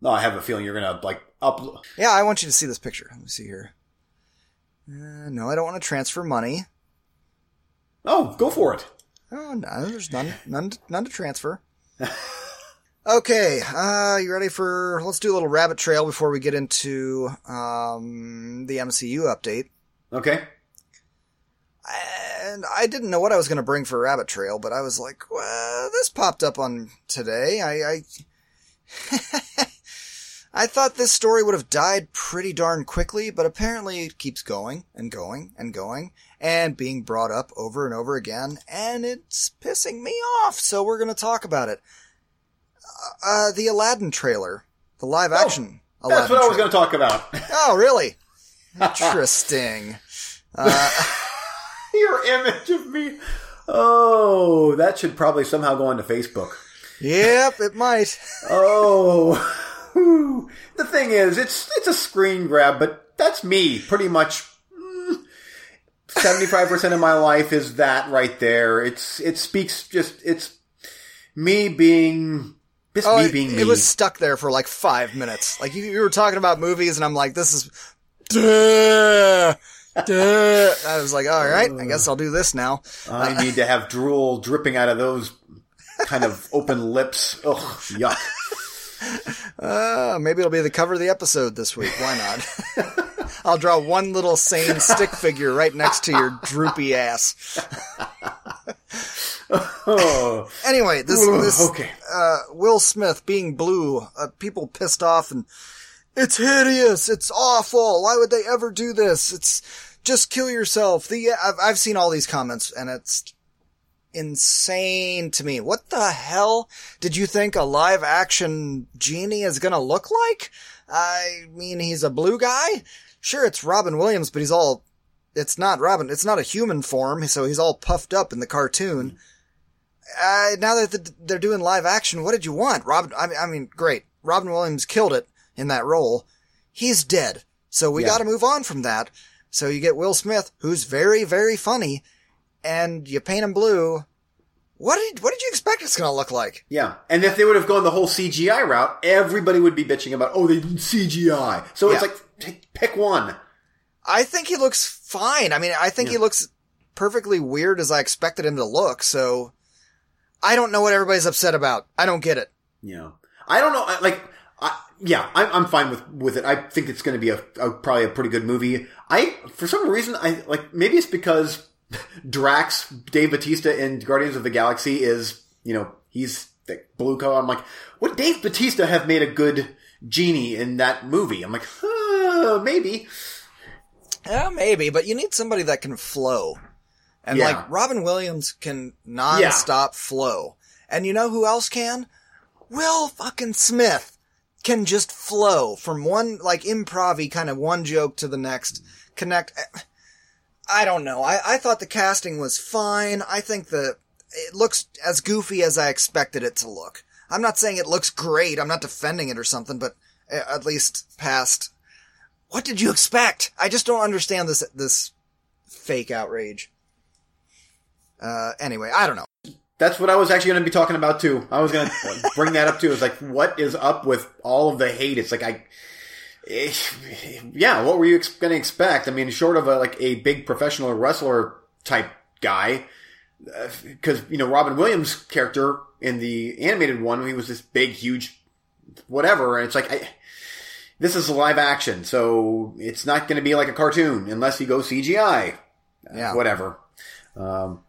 Speaker 1: no, I have a feeling you're gonna like up.
Speaker 2: Yeah, I want you to see this picture. Let me see here. Uh, no, I don't want to transfer money.
Speaker 1: Oh, go for it.
Speaker 2: Oh, no, there's none, none, none to transfer. okay, uh, you ready for? Let's do a little rabbit trail before we get into um, the MCU update.
Speaker 1: Okay.
Speaker 2: And I didn't know what I was going to bring for rabbit trail, but I was like, well, this popped up on today. I, I, I thought this story would have died pretty darn quickly, but apparently it keeps going and going and going and being brought up over and over again, and it's pissing me off. So we're going to talk about it. Uh, the Aladdin trailer, the live action. Aladdin
Speaker 1: That's what I was going to talk about.
Speaker 2: Oh, really? Interesting. Uh,
Speaker 1: Your image of me. Oh, that should probably somehow go onto Facebook.
Speaker 2: yep, it might.
Speaker 1: Oh, the thing is, it's it's a screen grab, but that's me pretty much. Mm. Seventy five percent of my life is that right there. It's it speaks just it's me being just
Speaker 2: Oh,
Speaker 1: me
Speaker 2: it,
Speaker 1: being me.
Speaker 2: it was stuck there for like five minutes. Like you, you were talking about movies, and I'm like, this is. Duh, duh. I was like, all right, I guess I'll do this now.
Speaker 1: I need to have drool dripping out of those kind of open lips. Ugh, yuck.
Speaker 2: Uh, maybe it'll be the cover of the episode this week. Why not? I'll draw one little sane stick figure right next to your droopy ass.
Speaker 1: Oh,
Speaker 2: Anyway, this this
Speaker 1: okay.
Speaker 2: uh, Will Smith being blue, uh, people pissed off and it's hideous, it's awful. Why would they ever do this? It's just kill yourself. The I've, I've seen all these comments and it's insane to me. What the hell did you think a live action genie is gonna look like? I mean, he's a blue guy. Sure, it's Robin Williams, but he's all. It's not Robin. It's not a human form, so he's all puffed up in the cartoon uh, now that they're doing live action, what did you want? Robin, I mean, great. Robin Williams killed it in that role. He's dead. So we
Speaker 1: Yeah.
Speaker 2: gotta move on from that. So you get Will Smith, who's very, very funny, and you paint him blue. What did, what did you expect it's gonna look like?
Speaker 1: Yeah, and if they would have gone the whole CGI route, everybody would be bitching about, oh, they did CGI. So it's
Speaker 2: Yeah.
Speaker 1: like, t- pick one.
Speaker 2: I think he looks fine. I mean, I think he looks perfectly weird as I expected him to look, so I don't know what everybody's upset about. I don't get it.
Speaker 1: Yeah, I don't know. Like, I, yeah, I'm, I'm fine with with it. I think it's going to be a, a probably a pretty good movie. I for some reason I like maybe it's because Drax, Dave Batista in Guardians of the Galaxy is you know he's the blue color. I'm like, would Dave Batista have made a good genie in that movie? I'm like, maybe.
Speaker 2: Yeah, maybe, but you need somebody that can flow. And
Speaker 1: Yeah.
Speaker 2: like Robin Williams can non-stop flow. And you know who else can? Will fucking Smith. can just flow from one, like improv kind of one joke to the next, connect. I don't know. I, I thought the casting was fine. I think the, it looks as goofy as I expected it to look. I'm not saying it looks great. I'm not defending it or something, but at least past, what did you expect? I just don't understand this, this fake outrage. Uh, anyway, I don't know.
Speaker 1: That's what I was actually going to be talking about too. I was going to bring that up too. It's like, what is up with all of the hate? It's like, I, yeah, what were you ex- going to expect? I mean, short of a, like a big professional wrestler type guy, because, uh, you know, Robin Williams' character in the animated one, he was this big, huge, whatever. And it's like, I, this is live action, so it's not going to be like a cartoon unless you go CGI. Yeah. Whatever. Um,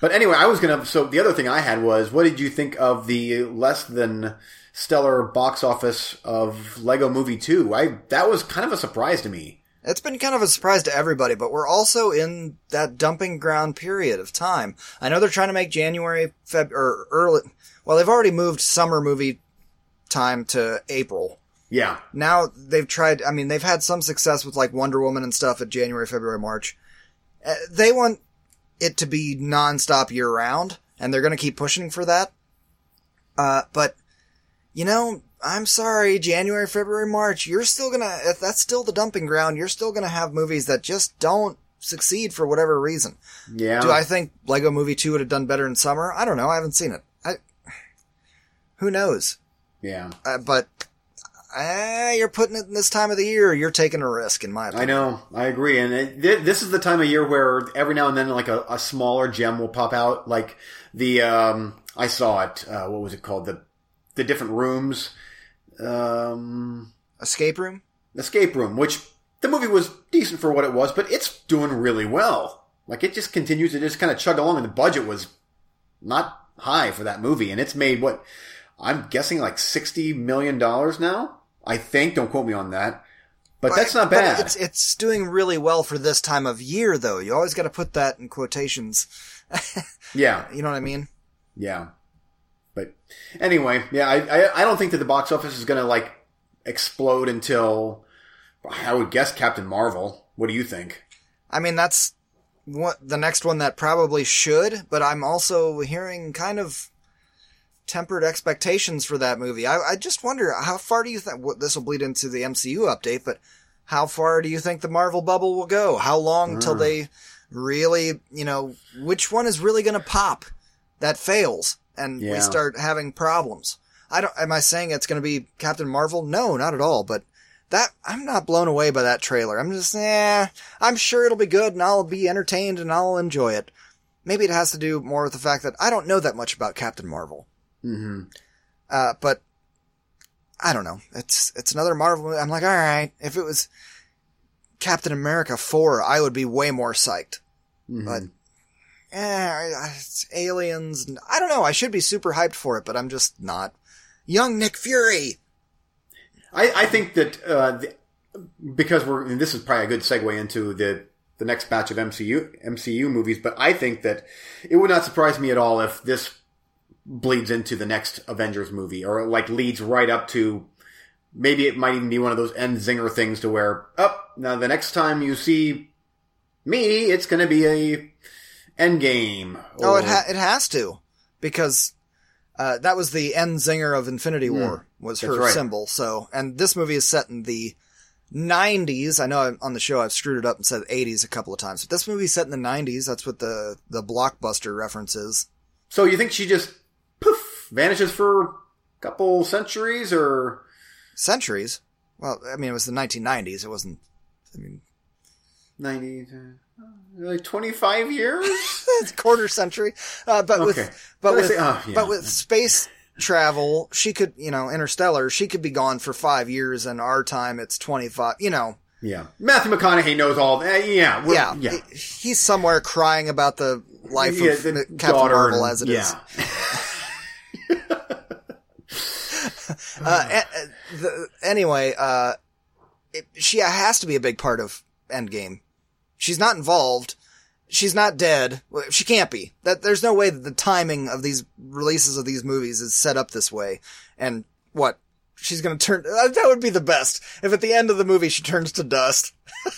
Speaker 1: but anyway, I was gonna. So the other thing I had was, what did you think of the less than stellar box office of Lego Movie Two? I that was kind of a surprise to me.
Speaker 2: It's been kind of a surprise to everybody, but we're also in that dumping ground period of time. I know they're trying to make January, Feb, or early. Well, they've already moved summer movie time to April.
Speaker 1: Yeah.
Speaker 2: Now they've tried. I mean, they've had some success with like Wonder Woman and stuff at January, February, March. Uh, they want it to be nonstop year round, and they're going to keep pushing for that. Uh, but, you know, I'm sorry, January, February, March, you're still gonna, if that's still the dumping ground, you're still gonna have movies that just don't succeed for whatever reason.
Speaker 1: Yeah.
Speaker 2: Do I think Lego Movie 2 would have done better in summer? I don't know. I haven't seen it. I, who knows?
Speaker 1: Yeah.
Speaker 2: Uh, but eh, you're putting it in this time of the year. You're taking a risk, in my opinion.
Speaker 1: I know. I agree. And it, this is the time of year where every now and then, like a, a smaller gem will pop out. Like the um, I saw it. Uh, what was it called? The the different rooms. Um,
Speaker 2: Escape room.
Speaker 1: Escape room, which the movie was decent for what it was, but it's doing really well. Like it just continues to just kind of chug along, and the budget was not high for that movie, and it's made what I'm guessing like sixty million dollars now. I think. Don't quote me on that. But that's not bad.
Speaker 2: it's it's doing really well for this time of year, though. You always got to put that in quotations.
Speaker 1: yeah,
Speaker 2: you know what I mean.
Speaker 1: Yeah, but anyway, yeah, I I, I don't think that the box office is going to like explode until I would guess Captain Marvel. What do you think?
Speaker 2: I mean, that's what the next one that probably should, but I'm also hearing kind of tempered expectations for that movie. I, I just wonder how far do you think what this will bleed into the MCU update, but how far do you think the Marvel bubble will go? How long mm. they really, you know, which one is really going to pop that fails and yeah. we start having problems? I don't, am I saying it's going to be Captain Marvel? No, not at all, but that, I'm not blown away by that trailer. I'm just, eh, I'm sure it'll be good and I'll be entertained and I'll enjoy it. Maybe it has to do more with the fact that I don't know that much about Captain Marvel.
Speaker 1: Mm-hmm.
Speaker 2: Uh, but I don't know. It's it's another Marvel movie. I'm like, all right. If it was Captain America four, I would be way more psyched. Mm-hmm. But yeah, it's aliens. I don't know. I should be super hyped for it, but I'm just not. Young Nick Fury.
Speaker 1: I, I think that uh, the, because we're this is probably a good segue into the the next batch of MCU MCU movies, but I think that it would not surprise me at all if this bleeds into the next Avengers movie or like leads right up to maybe it might even be one of those end zinger things to where up oh, now the next time you see me it's going to be a end game
Speaker 2: or... oh it ha- it has to because uh, that was the end zinger of Infinity hmm. War mm, was her right. symbol so and this movie is set in the 90s I know on the show I've screwed it up and said 80s a couple of times but this movie's set in the 90s that's what the the blockbuster reference is
Speaker 1: so you think she just poof, vanishes for a couple centuries or
Speaker 2: centuries. Well, I mean, it was the 1990s. It wasn't. I mean,
Speaker 1: 90s. uh, like 25 years
Speaker 2: it's quarter century uh, but okay. with but with oh, yeah. but with space travel she could you know interstellar she could be gone for five years and our time it's 25 you know
Speaker 1: yeah matthew mcconaughey knows all that yeah
Speaker 2: yeah yeah he's somewhere crying about the life yeah, of the captain marvel as it yeah. is. uh, the, anyway, uh, it, she has to be a big part of Endgame. She's not involved. She's not dead. She can't be. That there's no way that the timing of these releases of these movies is set up this way. And what she's gonna turn. That would be the best if at the end of the movie she turns to dust.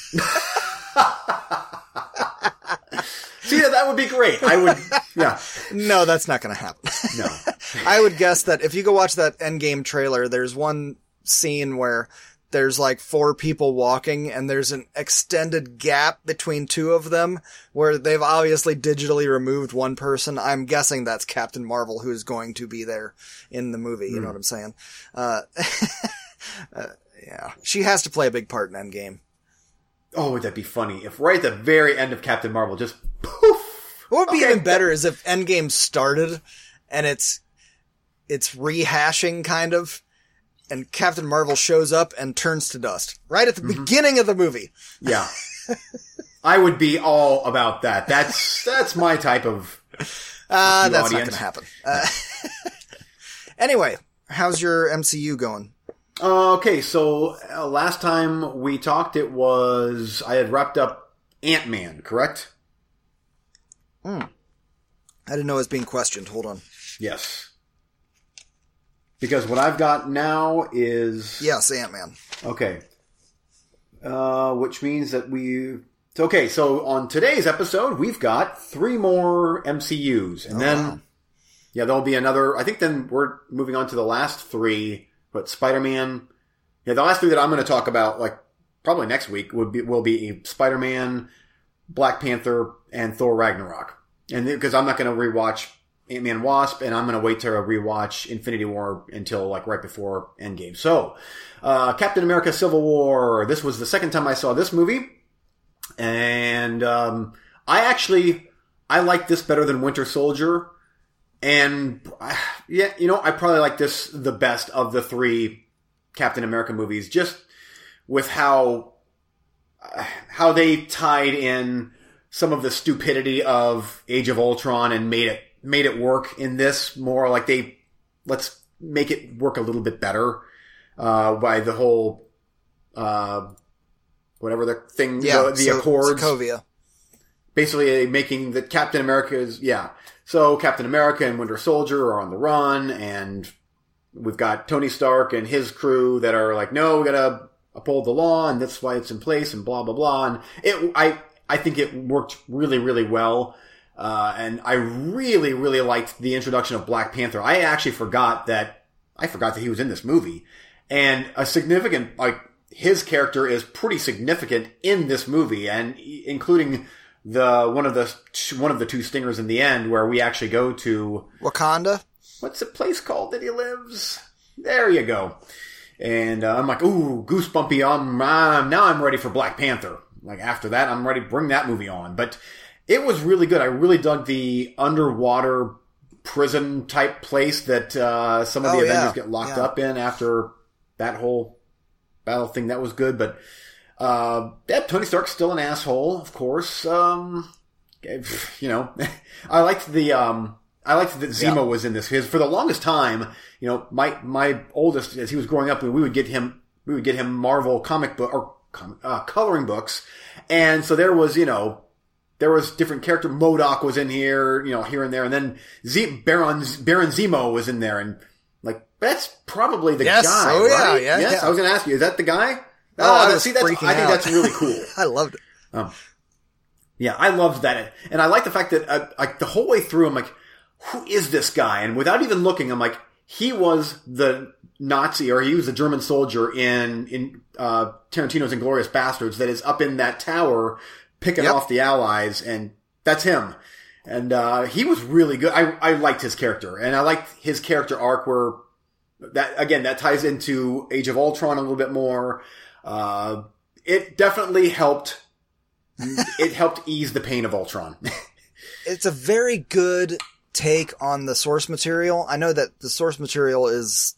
Speaker 1: See, that would be great. I would, yeah.
Speaker 2: No, that's not gonna happen.
Speaker 1: No.
Speaker 2: I would guess that if you go watch that Endgame trailer, there's one scene where there's like four people walking and there's an extended gap between two of them where they've obviously digitally removed one person. I'm guessing that's Captain Marvel who's going to be there in the movie. You know what I'm saying? Uh, uh, yeah, she has to play a big part in Endgame.
Speaker 1: Oh, would that be funny if right at the very end of Captain Marvel, just poof.
Speaker 2: What would be
Speaker 1: Okay,
Speaker 2: even better is if Endgame started and it's it's rehashing kind of, and Captain Marvel shows up and turns to dust right at the beginning of the movie.
Speaker 1: Yeah. I would be all about that. That's that's my type of.
Speaker 2: Uh, that's not going to happen. Uh, anyway, how's your MCU going?
Speaker 1: Uh, okay, so uh, last time we talked, it was I had wrapped up Ant Man, correct?
Speaker 2: I didn't know it was being questioned. Hold on.
Speaker 1: Yes. Because what I've got now is
Speaker 2: Yes, Ant Man.
Speaker 1: Okay. Uh, which means that we. Okay, so on today's episode, we've got three more MCUs. And then,
Speaker 2: wow.
Speaker 1: yeah, there'll be another. I think then we're moving on to the last three. But Spider Man. Yeah, the last three that I'm going to talk about, like, probably next week, would be will be Spider Man, Black Panther, and Thor Ragnarok. And because I'm not going to rewatch Ant Man Wasp, and I'm going to wait to rewatch Infinity War until like right before Endgame. So, uh, Captain America: Civil War. This was the second time I saw this movie, and um, I actually I like this better than Winter Soldier. And uh, yeah, you know, I probably like this the best of the three Captain America movies, just with how how they tied in some of the stupidity of Age of Ultron and made it made it work in this more like they let's make it work a little bit better uh, by the whole uh, whatever the thing
Speaker 2: Yeah,
Speaker 1: the, the
Speaker 2: so-
Speaker 1: Accords
Speaker 2: Sokovia.
Speaker 1: basically making the Captain America's yeah. So Captain America and Winter Soldier are on the run, and we've got Tony Stark and his crew that are like, no, we gotta uphold the law, and that's why it's in place, and blah blah blah. And it, I, I think it worked really, really well. Uh, and I really, really liked the introduction of Black Panther. I actually forgot that I forgot that he was in this movie, and a significant like his character is pretty significant in this movie, and including the one of the one of the two stingers in the end, where we actually go to
Speaker 2: Wakanda.
Speaker 1: what's the place called that he lives? There you go. And uh, I'm like, ooh, goosebumpy. I'm uh, now I'm ready for Black Panther. Like after that, I'm ready bring that movie on. But it was really good. I really dug the underwater prison type place that uh, some of the
Speaker 2: Oh, yeah.
Speaker 1: Avengers get locked
Speaker 2: Yeah.
Speaker 1: up in after that whole battle thing. That was good. But uh, yeah, Tony Stark's still an asshole, of course. Um, you know, I liked the um, I liked that Zemo was in this because for the longest time, you know, my my oldest as he was growing up, we would get him we would get him Marvel comic book or uh, coloring books, and so there was you know there was different character. MODOK was in here, you know, here and there, and then Z- Baron Baron Zemo was in there, and like that's probably the
Speaker 2: Yes.
Speaker 1: guy.
Speaker 2: Oh, yeah,
Speaker 1: right?
Speaker 2: yeah,
Speaker 1: yes,
Speaker 2: yeah.
Speaker 1: I was going to ask you, is that the guy?
Speaker 2: Oh, I was
Speaker 1: see, that's, I think
Speaker 2: out.
Speaker 1: that's really cool.
Speaker 2: I loved it.
Speaker 1: Yeah, I loved that, and I like the fact that uh, like the whole way through, I'm like, who is this guy? And without even looking, I'm like, he was the Nazi or he was the German soldier in in uh, Tarantino's Inglourious Basterds that is up in that tower picking
Speaker 2: Yep.
Speaker 1: off the Allies, and that's him. And uh, he was really good. I I liked his character, and I liked his character arc where that again that ties into Age of Ultron a little bit more. Uh, it definitely helped. it helped ease the pain of Ultron.
Speaker 2: It's a very good take on the source material. I know that the source material is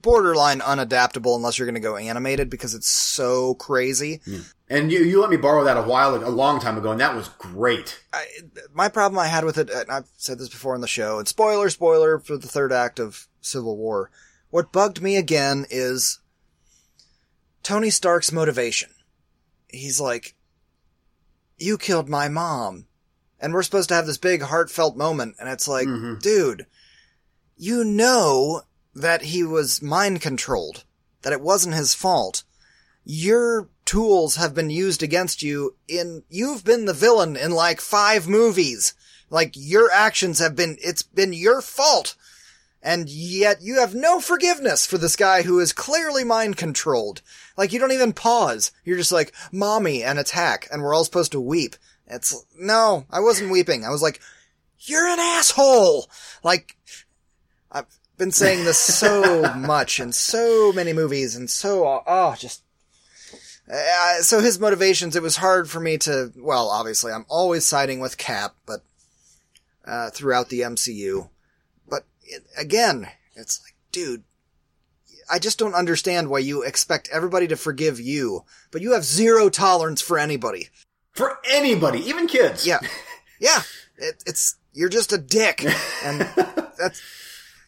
Speaker 2: borderline unadaptable unless you're going to go animated because it's so crazy.
Speaker 1: And you you let me borrow that a while a long time ago, and that was great.
Speaker 2: I, my problem I had with it, and I've said this before on the show, and spoiler, spoiler for the third act of Civil War. What bugged me again is Tony Stark's motivation. He's like, you killed my mom. And we're supposed to have this big heartfelt moment, and it's like, mm-hmm. dude, you know that he was mind controlled, that it wasn't his fault. Your tools have been used against you in, you've been the villain in like five movies. Like your actions have been, it's been your fault. And yet you have no forgiveness for this guy who is clearly mind controlled. Like you don't even pause. You're just like, mommy, and attack, and we're all supposed to weep. It's, no, I wasn't weeping. I was like, you're an asshole! Like, I've been saying this so much in so many movies and so, oh, just, uh, so his motivations, it was hard for me to, well, obviously I'm always siding with Cap, but, uh, throughout the MCU. But it, again, it's like, dude, I just don't understand why you expect everybody to forgive you, but you have zero tolerance for anybody.
Speaker 1: For anybody, even kids.
Speaker 2: Yeah. Yeah. It, it's, you're just a dick. And that's,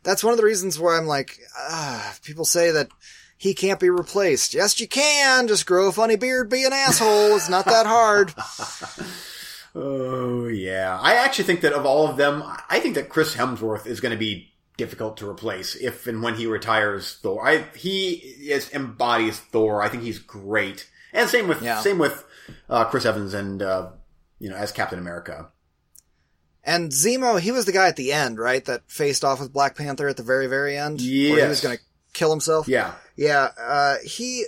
Speaker 2: that's one of the reasons why I'm like, ah, people say that he can't be replaced. Yes, you can. Just grow a funny beard, be an asshole. It's not that hard.
Speaker 1: Oh yeah, I actually think that of all of them, I think that Chris Hemsworth is going to be difficult to replace if and when he retires Thor. I he is embodies Thor. I think he's great, and same with
Speaker 2: Yeah.
Speaker 1: same with uh, Chris Evans and uh, you know as Captain America.
Speaker 2: And Zemo, he was the guy at the end, right? That faced off with Black Panther at the very, very end. Where he was going to kill himself.
Speaker 1: Yeah,
Speaker 2: Yeah, uh, he,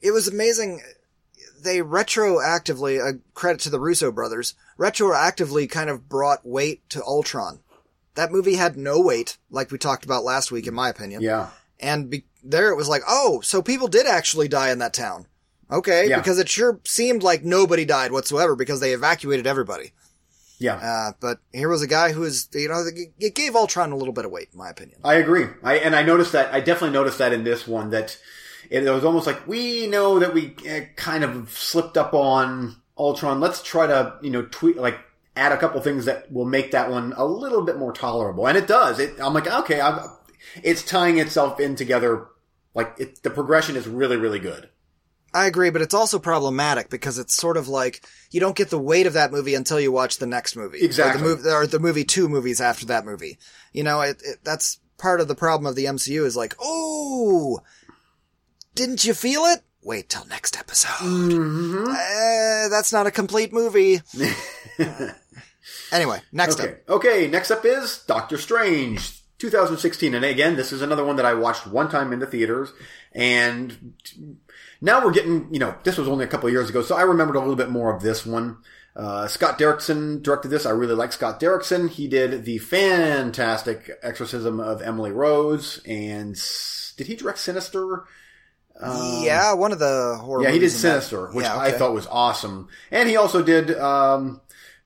Speaker 2: it was amazing. They retroactively, uh, credit to the Russo brothers, retroactively kind of brought weight to Ultron. That movie had no weight, like we talked about last week, in my opinion.
Speaker 1: yeah,
Speaker 2: And be- there it was like, oh, so people did actually die in that town. Okay,
Speaker 1: Yeah.
Speaker 2: because it sure seemed like nobody died whatsoever because they evacuated everybody.
Speaker 1: Yeah.
Speaker 2: Uh, but here was a guy who was, you know, it gave Ultron a little bit of weight, in my opinion.
Speaker 1: I agree. I and I noticed that. I definitely noticed that in this one that it, was almost like we know that we uh, kind of slipped up on Ultron. Let's try to you know tweak like add a couple things that will make that one a little bit more tolerable, and it does. It, I'm like okay, I'm, it's tying itself in together. Like it, the progression is really really good.
Speaker 2: I agree, but it's also problematic because it's sort of like you don't get the weight of that movie until you watch the next movie.
Speaker 1: Exactly.
Speaker 2: Or the, movie, or the movie two movies after that movie. You know, it, it, that's part of the problem of the MCU is like, oh, didn't you feel it? Wait till next episode.
Speaker 1: Mm-hmm.
Speaker 2: Eh, that's not a complete movie. anyway, next
Speaker 1: Okay.
Speaker 2: up.
Speaker 1: Okay. Next up is Doctor Strange, 2016, and again, this is another one that I watched one time in the theaters, and now we're getting, you know, this was only a couple of years ago, so I remembered a little bit more of this one. Uh, Scott Derrickson directed this. I really like Scott Derrickson. He did the fantastic Exorcism of Emily Rose, and did he direct Sinister? Um,
Speaker 2: yeah, one of the horror.
Speaker 1: yeah, he did
Speaker 2: in that.
Speaker 1: Sinister, which
Speaker 2: Yeah,
Speaker 1: I thought was awesome, and he also did um,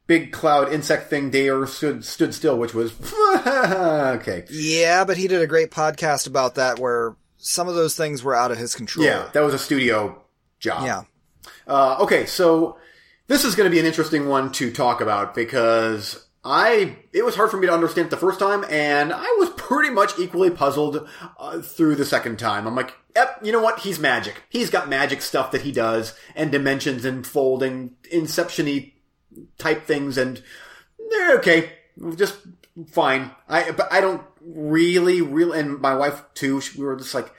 Speaker 1: Big Cloud Insect Thing Dare Stood Stood Still, which was okay.
Speaker 2: Yeah, but he did a great podcast about that where some of those things were out of his control.
Speaker 1: Yeah, that was a studio job.
Speaker 2: Yeah.
Speaker 1: Uh, okay, so this is going to be an interesting one to talk about because I it was hard for me to understand it the first time, and I was pretty much equally puzzled uh, through the second time. I'm like, yep, you know what? He's magic. He's got magic stuff that he does, and dimensions and folding, inception-y type things, and they're okay, just fine. I but I don't really, really, and my wife too. she- We were just like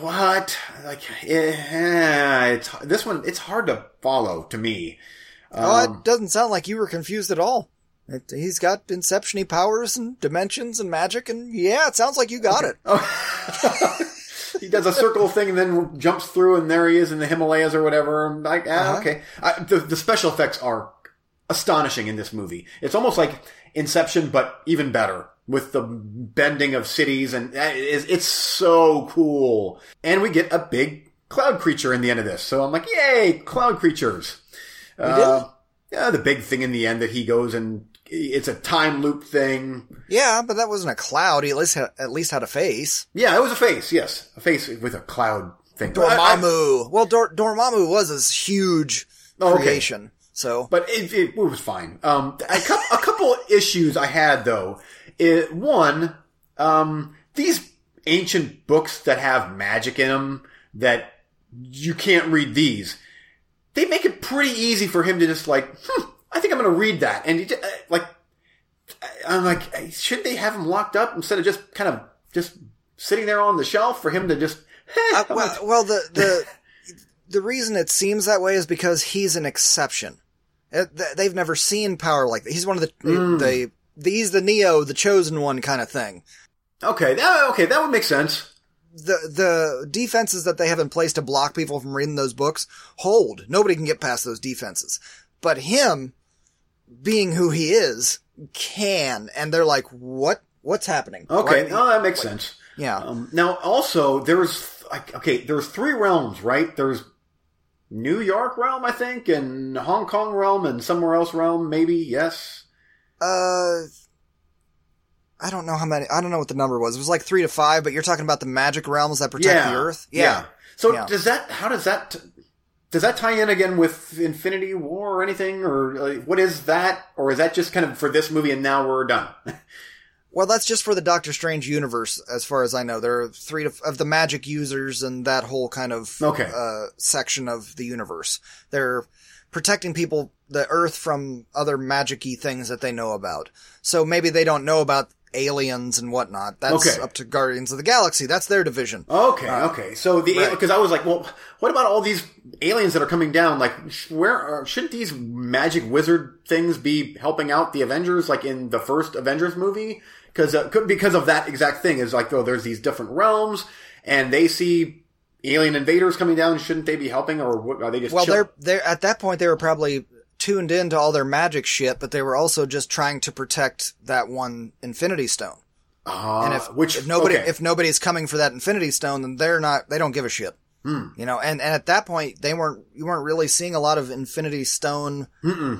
Speaker 1: what? Like, yeah, it's this one. It's hard to follow to me.
Speaker 2: Oh,
Speaker 1: Um,
Speaker 2: it doesn't sound like you were confused at all. It, he's got inception powers and dimensions and magic, and yeah, it sounds like you got it.
Speaker 1: he does a circle thing and then jumps through, and there he is in the Himalayas or whatever. Like, ah,
Speaker 2: Uh-huh.
Speaker 1: okay. I, the, the special effects are astonishing in this movie. It's almost like Inception, but even better with the bending of cities, and it's, so cool. And we get a big cloud creature in the end of this, so I'm like, yay, cloud creatures. Uh, yeah, the big thing in the end that he goes and it's a time loop thing.
Speaker 2: Yeah, but that wasn't a cloud. He at least had, at least had a face.
Speaker 1: Yeah, it was a face. Yes, a face with a cloud thing. I- I-
Speaker 2: Dormammu. Well, Dor- Dormammu was this huge
Speaker 1: Oh, okay.
Speaker 2: creation. So
Speaker 1: but it, it, it was fine. Um, a, couple, a couple issues I had though. It, one, um, these ancient books that have magic in them that you can't read these. They make it pretty easy for him to just like, hmm, I think I'm going to read that, and he, uh, like, I'm like, should they have him locked up instead of just kind of just sitting there on the shelf for him to just.
Speaker 2: Uh, well, well, the the the reason it seems that way is because he's an exception. Th- They've never seen power like that. He's one of the
Speaker 1: Mm.
Speaker 2: the, the he's the Neo, the chosen one kind of thing.
Speaker 1: okay, that, okay, that would make sense.
Speaker 2: The the defenses that they have in place to block people from reading those books hold. Nobody can get past those defenses. But him, being who he is, can. And they're like, what? What's happening?
Speaker 1: Okay, oh, that makes sense.
Speaker 2: yeah.
Speaker 1: Um, now, also, there's okay, there's three realms, right? There's New York realm, I think, and Hong Kong realm, and somewhere else realm, maybe. Yes.
Speaker 2: Uh, I don't know how many. I don't know what the number was. It was like three to five, but you're talking about the magic realms that protect
Speaker 1: yeah.
Speaker 2: the Earth. Yeah.
Speaker 1: So
Speaker 2: Yeah.
Speaker 1: does that? How does that? Does that tie in again with Infinity War or anything, or like, what is that, or is that just kind of for this movie and now we're done?
Speaker 2: Well, that's just for the Doctor Strange universe, as far as I know. There are three to, of the magic users and that whole kind of
Speaker 1: Okay.
Speaker 2: uh, section of the universe. They're protecting people, the Earth, from other magic-y things that they know about. So maybe they don't know about aliens and whatnot. That's
Speaker 1: Okay.
Speaker 2: up to Guardians of the Galaxy. That's their division.
Speaker 1: Okay, okay. So the
Speaker 2: right.
Speaker 1: because I was like, well, what about all these aliens that are coming down? Like, where are, shouldn't these magic wizard things be helping out the Avengers, like in the first Avengers movie? Because uh, because of that exact thing is like, oh, there's these different realms, and they see alien invaders coming down. Shouldn't they be helping, or are they just
Speaker 2: Well,
Speaker 1: chill-
Speaker 2: they're they're at that point they were probably tuned into all their magic shit, but they were also just trying to protect that one Infinity Stone.
Speaker 1: Ah,
Speaker 2: And if
Speaker 1: which
Speaker 2: if nobody
Speaker 1: okay.
Speaker 2: if nobody's coming for that Infinity Stone, then they're not they don't give a shit.
Speaker 1: Hmm.
Speaker 2: You know, and, and at that point they weren't you weren't really seeing a lot of Infinity Stone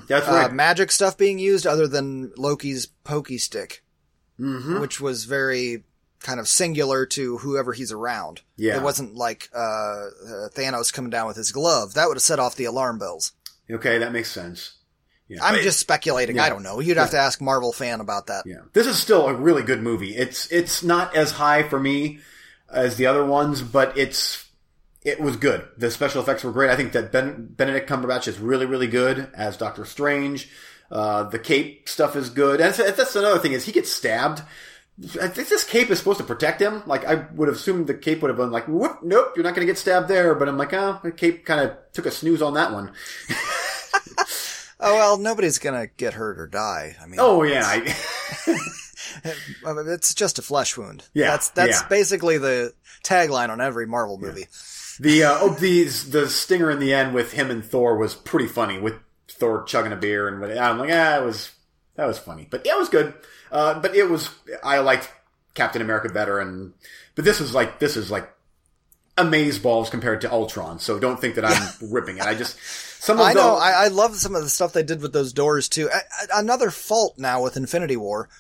Speaker 1: that's
Speaker 2: uh,
Speaker 1: right.
Speaker 2: magic stuff being used other than Loki's pokey stick,
Speaker 1: hmm
Speaker 2: which was very kind of singular to whoever he's around.
Speaker 1: Yeah.
Speaker 2: It wasn't like uh, uh, Thanos coming down with his glove. That would have set off the alarm bells.
Speaker 1: Okay, that makes sense. Yeah.
Speaker 2: I'm just speculating.
Speaker 1: Yeah.
Speaker 2: I don't know. You'd have to ask Marvel fan about that.
Speaker 1: Yeah, this is still a really good movie. It's it's not as high for me as the other ones, but it's it was good. The special effects were great. I think that ben, Benedict Cumberbatch is really really good as Doctor Strange. Uh, the cape stuff is good, and that's, that's another thing is he gets stabbed. I think this cape is supposed to protect him. Like I would have assumed the cape would have been like, whoop, nope, you're not going to get stabbed there. But I'm like, oh, the cape kind of took a snooze on that one.
Speaker 2: Oh well, nobody's gonna get hurt or die. I mean,
Speaker 1: Oh yeah, I,
Speaker 2: I mean, it's just a flesh wound.
Speaker 1: Yeah,
Speaker 2: that's that's
Speaker 1: yeah.
Speaker 2: basically the tagline on every Marvel movie.
Speaker 1: The uh, oh, the the stinger in the end with him and Thor was pretty funny with Thor chugging a beer and I'm like ah it was that was funny but yeah, it was good uh, but it was I liked Captain America better and but this is like this is like amaze balls compared to Ultron so don't think that I'm ripping it I just some of
Speaker 2: I know. I, I love some of the stuff they did with those doors too. I, I- another fault now with Infinity War.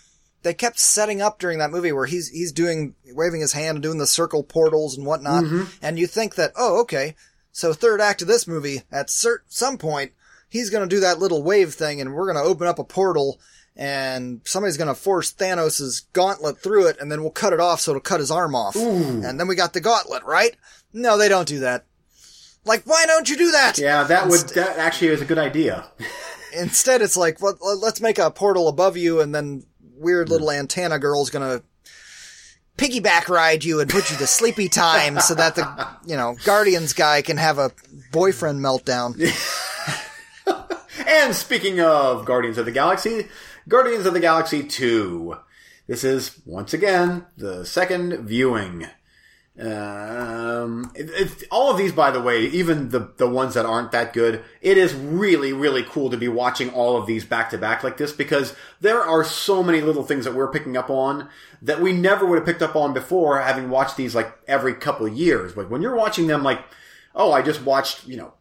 Speaker 2: They kept setting up during that movie where he's he's doing waving his hand and doing the circle portals and whatnot,
Speaker 1: Mm-hmm.
Speaker 2: and you think that oh okay, so third act of this movie at cert- some point he's gonna do that little wave thing and we're gonna open up a portal and somebody's gonna force Thanos' gauntlet through it and then we'll cut it off so it'll cut his arm off, and then we got the gauntlet right? No, they don't do that. Like, why don't you do that?
Speaker 1: yeah that would that actually is a good idea
Speaker 2: Instead, it's like, well, let's make a portal above you, and then weird little antenna girl's gonna piggyback ride you and put you to sleepy time so that the, you know, Guardians guy can have a boyfriend meltdown.
Speaker 1: And speaking of Guardians of the Galaxy, Guardians of the Galaxy 2. This is, once again, the second viewing. Um, it, it- all of these, by the way, even the, the ones that aren't that good, it is really, really cool to be watching all of these back to back like this because there are so many little things that we're picking up on that we never would have picked up on before having watched these like every couple years. But when you're watching them like, oh, I just watched, you know,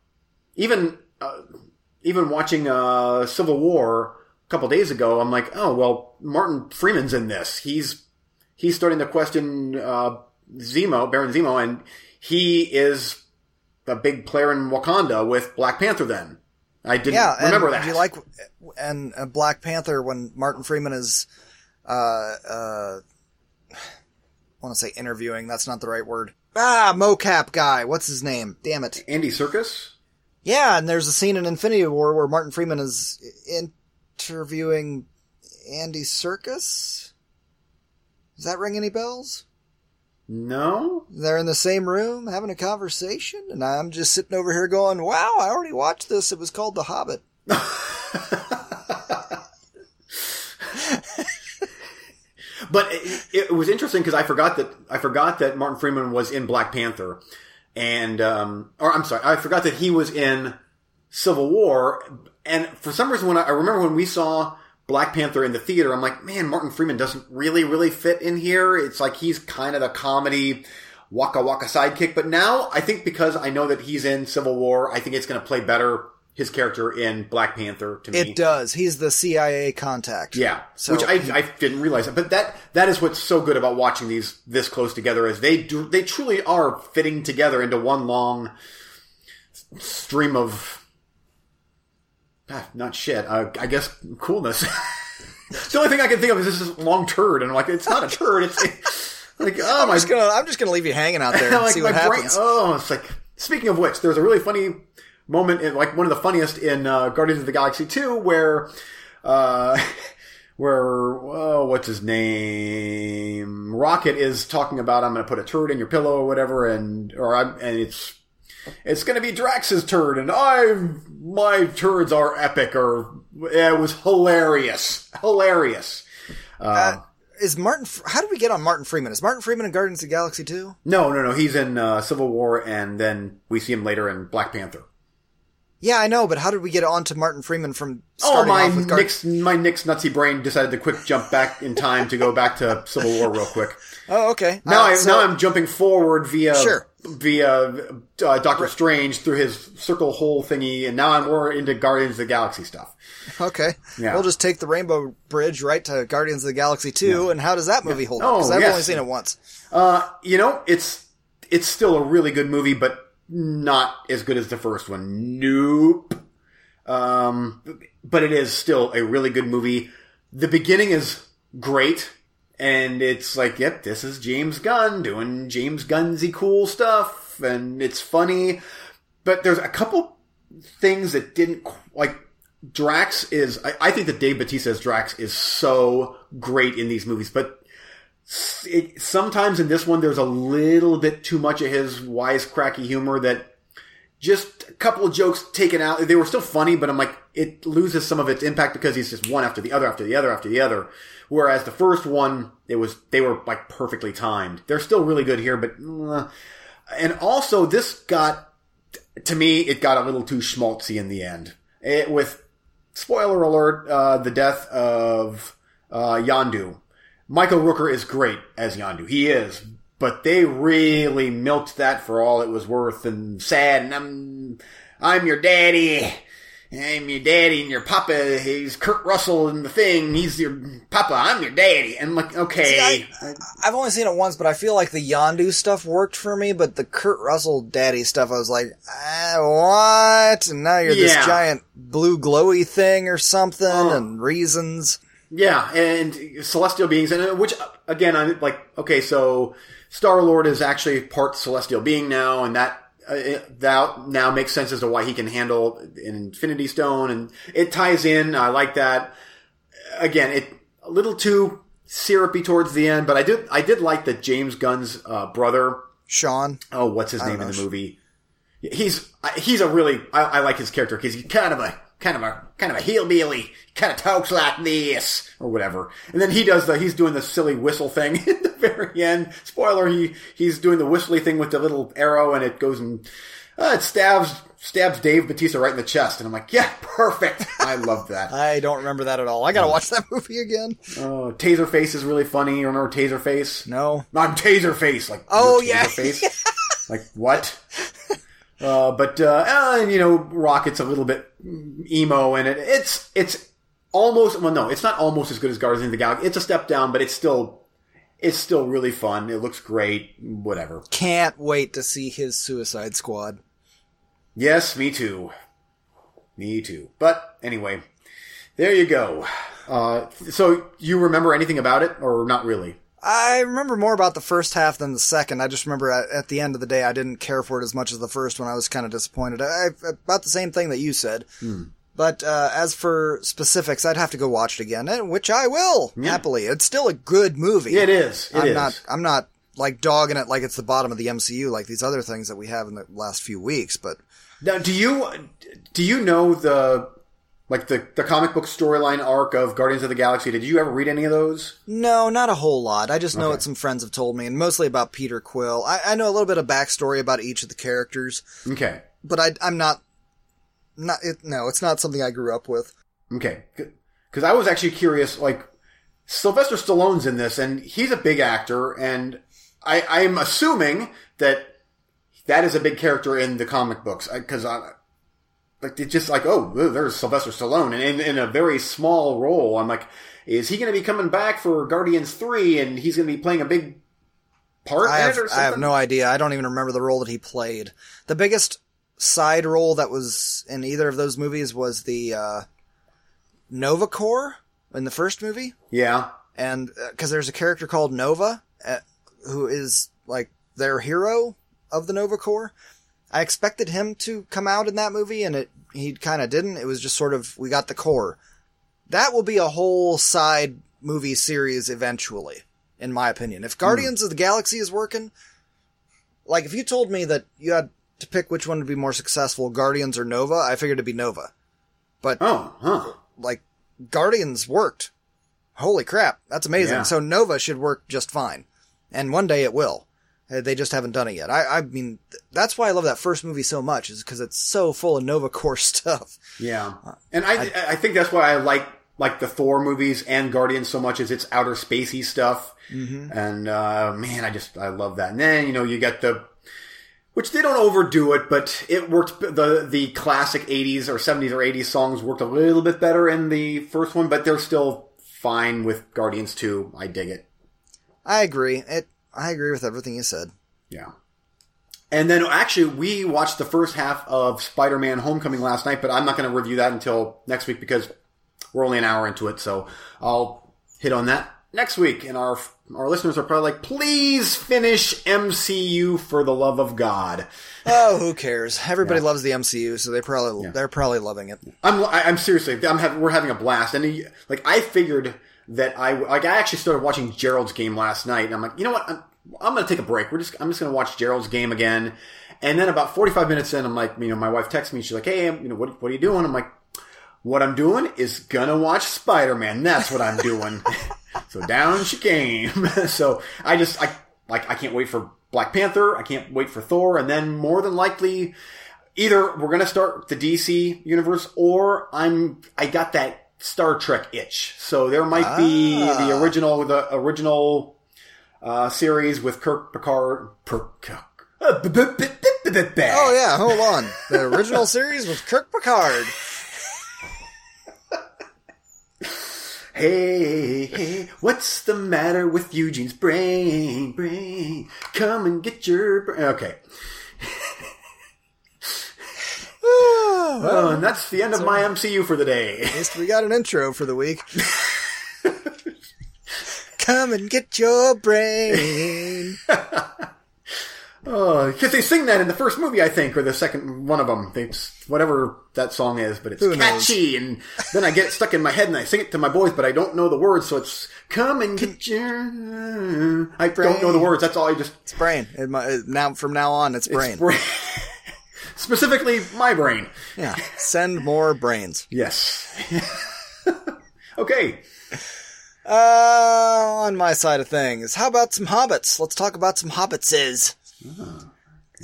Speaker 1: even, uh, even watching uh, Civil War couple days ago, I'm like, oh well, Martin Freeman's in this. He's he's starting to question uh, Zemo, Baron Zemo, and he is a big player in Wakanda with Black Panther. Then I didn't
Speaker 2: Yeah,
Speaker 1: remember
Speaker 2: and
Speaker 1: that.
Speaker 2: do you like and uh, Black Panther when Martin Freeman is, uh, uh, I want to say interviewing. That's not the right word. Ah, mocap guy. What's his name? Damn it.
Speaker 1: Andy Serkis?
Speaker 2: Yeah, and there's a scene in Infinity War where Martin Freeman is interviewing Andy Serkis. Does that ring any bells?
Speaker 1: No.
Speaker 2: They're in the same room having a conversation, and I'm just sitting over here going, "Wow, I already watched this. It was called The Hobbit."
Speaker 1: But it, it was interesting because I forgot that I forgot that Martin Freeman was in Black Panther, and um, or I'm sorry, I forgot that he was in Civil War. And for some reason, when I, I remember when we saw Black Panther in the theater, I'm like, man, Martin Freeman doesn't really, really fit in here. It's like he's kind of the comedy waka waka sidekick. But now I think because I know that he's in Civil War, I think it's going to play better his character in Black Panther to me.
Speaker 2: It does. He's the CIA contact.
Speaker 1: Yeah,
Speaker 2: So-
Speaker 1: which I, I didn't realize. But that that is what's so good about watching these this close together is they do they truly are fitting together into one long stream of ah, not shit. Uh, I guess coolness. the only thing I can think of is this long turd, and I'm like, it's not a turd. It's like oh
Speaker 2: I'm
Speaker 1: my
Speaker 2: just gonna I'm just gonna leave you hanging out there and
Speaker 1: like
Speaker 2: see what
Speaker 1: brain.
Speaker 2: happens.
Speaker 1: Oh, it's like speaking of which, there's a really funny moment, in, like one of the funniest in uh, Guardians of the Galaxy 2, where, uh, where oh, what's his name? Rocket is talking about I'm going to put a turd in your pillow or whatever, and or I'm and it's. It's gonna be Drax's turn, and I, my turns are epic, or it was hilarious, hilarious.
Speaker 2: Uh, is Martin? How did we get on Martin Freeman? Is Martin Freeman in Guardians of the Galaxy too?
Speaker 1: No, no, no. He's in uh, Civil War, and then we see him later in Black Panther.
Speaker 2: Yeah, I know, but how did we get on to Martin Freeman from
Speaker 1: Oh, my
Speaker 2: off with Guard-
Speaker 1: Nick's, my Nick's nutsy brain decided to quick jump back in time to go back to Civil War real quick.
Speaker 2: Oh, okay.
Speaker 1: Now,
Speaker 2: Uh,
Speaker 1: I,
Speaker 2: so-
Speaker 1: now I'm jumping forward via
Speaker 2: Sure.
Speaker 1: Via uh, Doctor Strange through his circle hole thingy, and now I'm more into Guardians of the Galaxy stuff.
Speaker 2: okay.
Speaker 1: Yeah.
Speaker 2: We'll just take the Rainbow Bridge right to Guardians of the Galaxy two, and how does that movie hold up?
Speaker 1: Oh,
Speaker 2: Because I've
Speaker 1: yes.
Speaker 2: only seen it once.
Speaker 1: Uh, you know, it's it's still a really good movie, but not as good as the first one. Nope. Um, but it is still a really good movie. The beginning is great, and it's like, yep, this is James Gunn doing James Gunnsy cool stuff, and it's funny. But there's a couple things that didn't like. Drax is. I, I think that Dave Bautista's Drax is so great in these movies, but it, sometimes in this one there's a little bit too much of his wisecracky humor that just a couple of jokes taken out. They were still funny, but I'm like, it loses some of its impact because he's just one after the other after the other after the other. Whereas the first one, it was they were like perfectly timed. They're still really good here, but uh, and also this got to me, it got a little too schmaltzy in the end. It, with spoiler alert, uh, the death of uh, Yondu. Michael Rooker is great as Yondu. He is. But they really milked that for all it was worth and sad and I'm I'm your daddy. I'm your daddy and your papa. He's Kurt Russell in the thing. He's your papa. I'm your daddy. And I'm like, okay.
Speaker 2: I, I've only seen it once, but I feel like the Yondu stuff worked for me, but the Kurt Russell daddy stuff, I was like, ah, what? And now you're this giant blue glowy thing or something,
Speaker 1: Oh.
Speaker 2: and reasons.
Speaker 1: Yeah, and celestial beings, and uh, which again, I'm like, okay, so Star Lord is actually part celestial being now, and that uh, that now makes sense as to why he can handle an Infinity Stone, and it ties in. I like that. Again, it a little too syrupy towards the end, but I did I did like that James Gunn's uh, brother.
Speaker 2: Sean.
Speaker 1: Oh, what's his name in the movie? He's he's a really I, I like his character because he's kind of a kind of a kind of a hillbilly, kind of talks like this or whatever. And then he does the he's doing the silly whistle thing at the very end. Spoiler: he he's doing the whistly thing with the little arrow, and it goes and uh, it stabs stabs Dave Batista right in the chest. And I'm like, yeah, perfect. I love that.
Speaker 2: I don't remember that at all. I gotta watch that movie again.
Speaker 1: Oh, Taserface is really funny. You remember Taserface?
Speaker 2: No.
Speaker 1: I'm Taserface. Like,
Speaker 2: Oh, yeah.
Speaker 1: Taserface? like, what? Uh, but, uh, uh, and, you know, Rocket's a little bit emo and it, it's, it's almost, well, no, it's not almost as good as Guardians of the Galaxy. It's a step down, but it's still, it's still really fun. It looks great. Whatever.
Speaker 2: Can't wait to see his Suicide Squad.
Speaker 1: Yes, me too. Me too. But anyway, there you go. Uh, so you remember anything about it or not really?
Speaker 2: I remember more about the first half than the second. I just remember at, at the end of the day, I didn't care for it as much as the first one. I was kind of disappointed. I, about the same thing that you said. But uh, as for specifics, I'd have to go watch it again, which I will happily. It's still a good movie.
Speaker 1: It is. It
Speaker 2: I'm
Speaker 1: is.
Speaker 2: not. I'm not like dogging it like it's the bottom of the MCU, like these other things that we have in the last few weeks. But
Speaker 1: Now, do you do you know the like the the comic book storyline arc of Guardians of the Galaxy? Did you ever read any of those?
Speaker 2: no, not a whole lot. I just know
Speaker 1: Okay.
Speaker 2: what some friends have told me, and mostly about Peter Quill. I, I know a little bit of backstory about each of the characters,
Speaker 1: Okay,
Speaker 2: but I, I'm not. Not it, no, it's not something I grew up with.
Speaker 1: okay, because I was actually curious. Like Sylvester Stallone's in this, and he's a big actor, and I I'm assuming that that is a big character in the comic books because I. Like it's just like oh there's Sylvester Stallone and in, in a very small role I'm like is he going to be coming back for Guardians three and he's going to be playing a big part
Speaker 2: I
Speaker 1: in
Speaker 2: have,
Speaker 1: it or
Speaker 2: I have no idea. I don't even remember the role that he played. The biggest side role that was in either of those movies was the uh, Nova Corps in the first movie,
Speaker 1: Yeah.
Speaker 2: and because there's a character called Nova uh, who is like their hero of the Nova Corps. I expected him to come out in that movie, and it he kind of didn't. It was just sort of we got the core. That will be a whole side movie series eventually, in my opinion. If Guardians of the Galaxy is working, like if you told me that you had to pick which one would be more successful, Guardians or Nova, I figured it'd be Nova.
Speaker 1: Oh, huh.
Speaker 2: Like Guardians worked. Holy crap, that's amazing.
Speaker 1: Yeah.
Speaker 2: So Nova should work just fine, and one day it will. Uh, They just haven't done it yet. I, I mean, that's why I love that first movie so much, is because it's so full of Nova Corps stuff.
Speaker 1: Yeah. And I, I think that's why I like like the Thor movies and Guardians so much is it's outer spacey stuff. Mm-hmm. And uh, man, I just I love that. And then you know you get the which they don't overdo it, but it worked. the The classic '80s or '70s or '80s songs worked a little bit better in the first one, but they're still fine with Guardians 2. I dig it.
Speaker 2: I agree. It. I agree with everything you said.
Speaker 1: Yeah. And then actually, we watched the first half of Spider Man Homecoming last night, but I'm not going to review that until next week because we're only an hour into it. So I'll hit on that next week. And our our listeners are probably like, please finish MCU for the love of God.
Speaker 2: Oh, who cares? Everybody loves the MCU, so they probably they're probably loving it.
Speaker 1: I'm I'm seriously, I'm we're having a blast. And like I figured that I like I actually started watching Gerald's game last night, and I'm like, you know what? I'm, I'm going to take a break. We're just I'm just going to watch Gerald's game again. And then about 45 minutes in, I'm like, you know, my wife texts me. She's like, hey, you know, what what are you doing? I'm like, what I'm doing is gonna watch Spider Man. That's what I'm doing. so down she came. so I just I like I can't wait for Black Panther. I can't wait for Thor, and then more than likely either we're gonna start the DC universe or I'm I got that Star Trek itch. So there might be
Speaker 2: Ah.
Speaker 1: the original the original uh, series with Kirk Picard. Per, oh
Speaker 2: Oh yeah, hold on. The original series with Kirk Picard.
Speaker 1: Hey, hey, what's the matter with Eugene's brain? Brain, come and get your brain. Okay. Oh, and that's the end of my MCU for the day.
Speaker 2: At least we got an intro for the week. Come and get your brain.
Speaker 1: Oh, because they sing that in the first movie, I think, or the second one of them. They, whatever that song is, but it's catchy, and then I get it stuck in my head and I sing it to my boys, but I don't know the words, so it's "Come and get your." I don't know the words. That's all I just
Speaker 2: It's brain. It, now from now on, it's brain.
Speaker 1: brain. Specifically, my brain.
Speaker 2: yeah. Send more brains.
Speaker 1: Yes. okay.
Speaker 2: Uh, on my side of things, how about some hobbits? Let's talk about some hobbitses.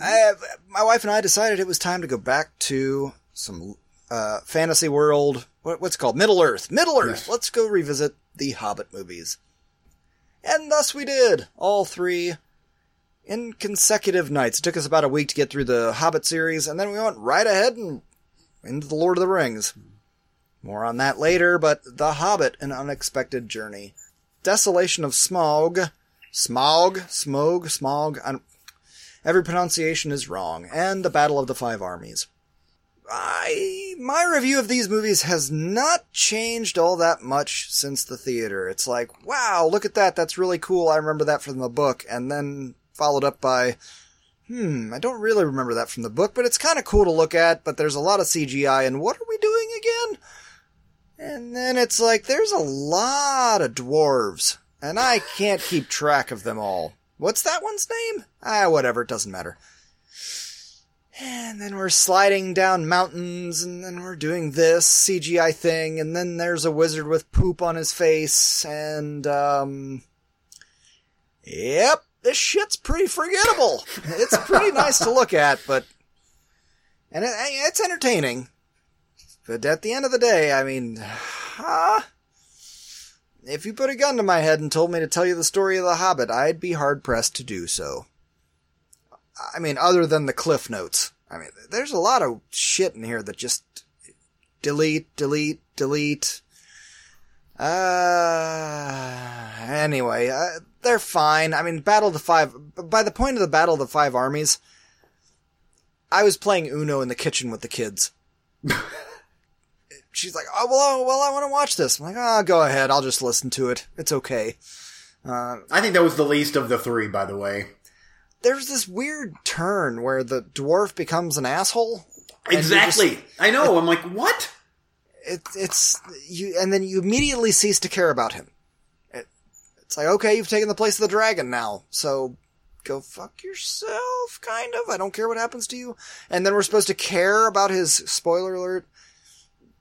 Speaker 2: I, my wife and I decided it was time to go back to some uh, fantasy world. What, what's it called Middle Earth. Middle Earth.
Speaker 1: Yes.
Speaker 2: Let's go revisit the Hobbit movies. And thus we did. All three in consecutive nights. It took us about a week to get through the Hobbit series, and then we went right ahead and into the Lord of the Rings. More on that later, but The Hobbit, An Unexpected Journey. Desolation of. Smaug? Smog? Smog? I don't- Every pronunciation is wrong. And The Battle of the Five Armies. I, my review of these movies has not changed all that much since the theater. It's like, wow, look at that, that's really cool, I remember that from the book, and then followed up by, hmm, I don't really remember that from the book, but it's kind of cool to look at, but there's a lot of CGI, and what are we doing again? And then it's like, there's a lot of dwarves, and I can't keep track of them all. What's that one's name? Ah, whatever, it doesn't matter. And then we're sliding down mountains, and then we're doing this CGI thing, and then there's a wizard with poop on his face, and, um. Yep, this shit's pretty forgettable. It's pretty nice to look at, but. And it, it's entertaining. But at the end of the day, I mean. Huh? If you put a gun to my head and told me to tell you the story of The Hobbit, I'd be hard pressed to do so. I mean, other than the cliff notes. I mean, there's a lot of shit in here that just delete, delete, delete. Uh, anyway, uh, they're fine. I mean, Battle of the Five, by the point of the Battle of the Five Armies, I was playing Uno in the kitchen with the kids. She's like, oh, well, well, I want to watch this. I'm like, oh, go ahead. I'll just listen to it. It's okay. Uh,
Speaker 1: I think that was the least of the three, by the way.
Speaker 2: there's this weird turn where the dwarf becomes an asshole.
Speaker 1: Exactly.
Speaker 2: just-
Speaker 1: I know. I'm like, what?
Speaker 2: it, it's you, and then you immediately cease to care about him. It, it's like, okay, you've taken the place of the dragon now, so go fuck yourself, kind of. I don't care what happens to you. And then we're supposed to care about his spoiler alert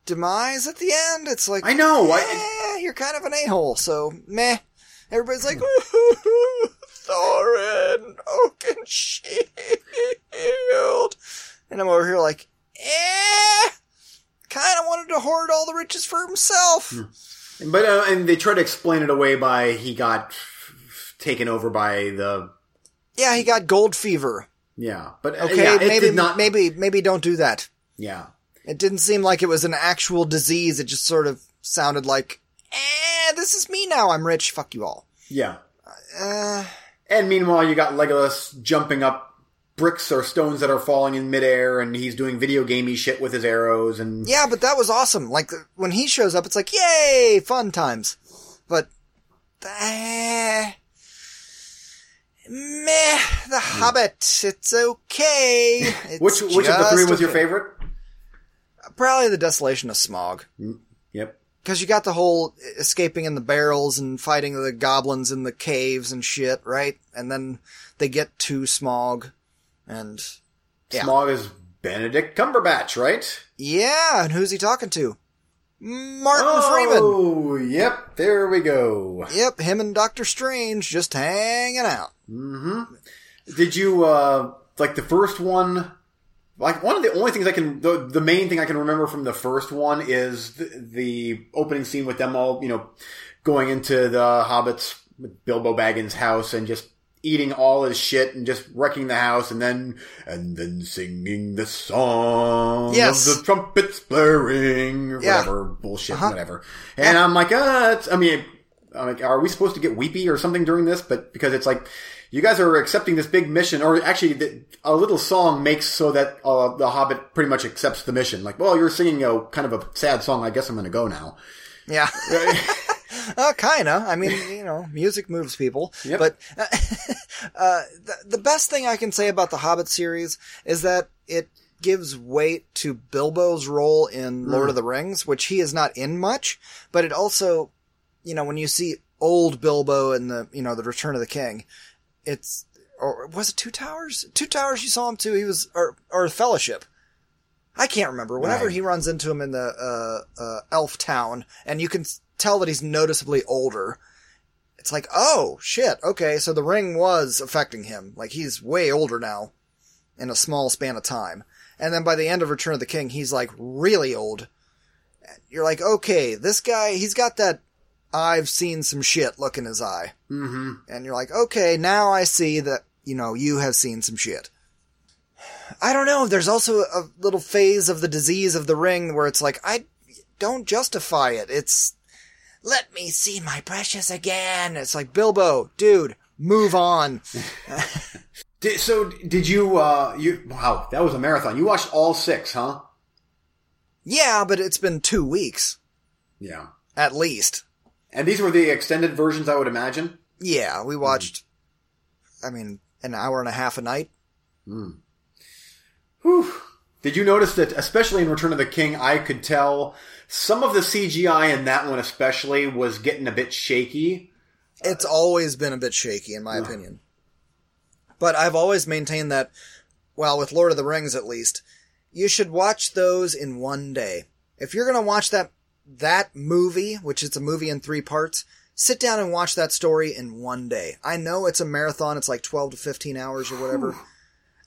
Speaker 2: demise at the end. It's like,
Speaker 1: I know. I,
Speaker 2: eh, you're kind of an a hole, so meh. Everybody's like, Thorin, Oaken Shield. And I'm over here like, eh, kind of wanted to hoard all the riches for himself.
Speaker 1: But uh, and they try to explain it away by he got taken over by the
Speaker 2: Yeah, he got gold fever.
Speaker 1: yeah. But uh,
Speaker 2: Okay,
Speaker 1: yeah, it
Speaker 2: maybe,
Speaker 1: did not.
Speaker 2: maybe, maybe don't do that.
Speaker 1: Yeah.
Speaker 2: It didn't seem like it was an actual disease. It just sort of sounded like, eh, this is me now. I'm rich. Fuck you all.
Speaker 1: Yeah.
Speaker 2: Uh,
Speaker 1: And meanwhile, you got Legolas jumping up bricks or stones that are falling in midair, and he's doing video gamey shit with his arrows. And
Speaker 2: Yeah, but that was awesome. Like when he shows up, it's like, yay, fun times. But, eh, meh, The Hobbit, it's okay. It's
Speaker 1: Hmm. which which of the three was your
Speaker 2: okay.
Speaker 1: favorite?
Speaker 2: Probably the Desolation of Smog.
Speaker 1: Yep.
Speaker 2: Because you got the whole escaping in the barrels and fighting the goblins in the caves and shit, right? And then they get to Smog, and Yeah.
Speaker 1: Smog is Benedict Cumberbatch, right?
Speaker 2: yeah, and who's he talking to? Martin Freeman.
Speaker 1: Oh, yep. There we go.
Speaker 2: Yep, him and Doctor Strange just hanging out. Mm-hmm.
Speaker 1: Did you uh like the first one? Like one of the only things I can, the, the main thing I can remember from the first one is the, the opening scene with them all, you know, going into the hobbits, Bilbo Baggins' house and just eating all his shit and just wrecking the house and then, and then singing the song
Speaker 2: Yes.
Speaker 1: of the trumpets blaring, or
Speaker 2: Yeah.
Speaker 1: whatever, bullshit,
Speaker 2: Uh-huh.
Speaker 1: whatever. And I'm like, uh, it's, I mean, I'm like, are we supposed to get weepy or something during this? But because it's like, you guys are accepting this big mission, or actually, the, a little song makes so that uh, the Hobbit pretty much accepts the mission. Like, well, you're singing a kind of a sad song. I guess I'm going to go now.
Speaker 2: Yeah. Uh, kinda. I mean, you know, music moves people.
Speaker 1: Yep.
Speaker 2: But uh, the, the best thing I can say about the Hobbit series is that it gives weight to Bilbo's role in Lord of the Rings, which he is not in much. But it also, you know, when you see old Bilbo in the, you know, the Return of the King, it's or was it Two Towers? Two Towers. You saw him too. He was or or Fellowship. I can't remember. Whenever
Speaker 1: Right.
Speaker 2: he runs into him in the uh, uh, elf town, and you can tell that he's noticeably older. It's like, oh shit, okay, so the ring was affecting him. Like he's way older now, in a small span of time. And then by the end of Return of the King, he's like really old. You're like, okay, this guy, he's got that I've seen some shit look in his eye.
Speaker 1: Mm-hmm.
Speaker 2: And you're like, okay, now I see that, you know, you have seen some shit. I don't know. There's also a little phase of the disease of the ring where it's like, I don't justify it. It's, let me see my precious again. It's like, Bilbo, dude, move on.
Speaker 1: Did, so, did you? uh You wow, that was a marathon. You watched all six, huh?
Speaker 2: Yeah, but it's been two weeks,
Speaker 1: Yeah.
Speaker 2: at least.
Speaker 1: And these were the extended versions, I would imagine.
Speaker 2: Yeah, we watched, I mean, an hour and a half a night.
Speaker 1: Whew. Did you notice that, especially in Return of the King, I could tell some of the CGI in that one, especially, was getting a bit shaky.
Speaker 2: It's always been a bit shaky, in my opinion. But I've always maintained that, well, with Lord of the Rings at least, you should watch those in one day. If you're gonna watch that, that movie, which is a movie in three parts, sit down and watch that story in one day. I know it's a marathon, it's like 12 to 15 hours or whatever.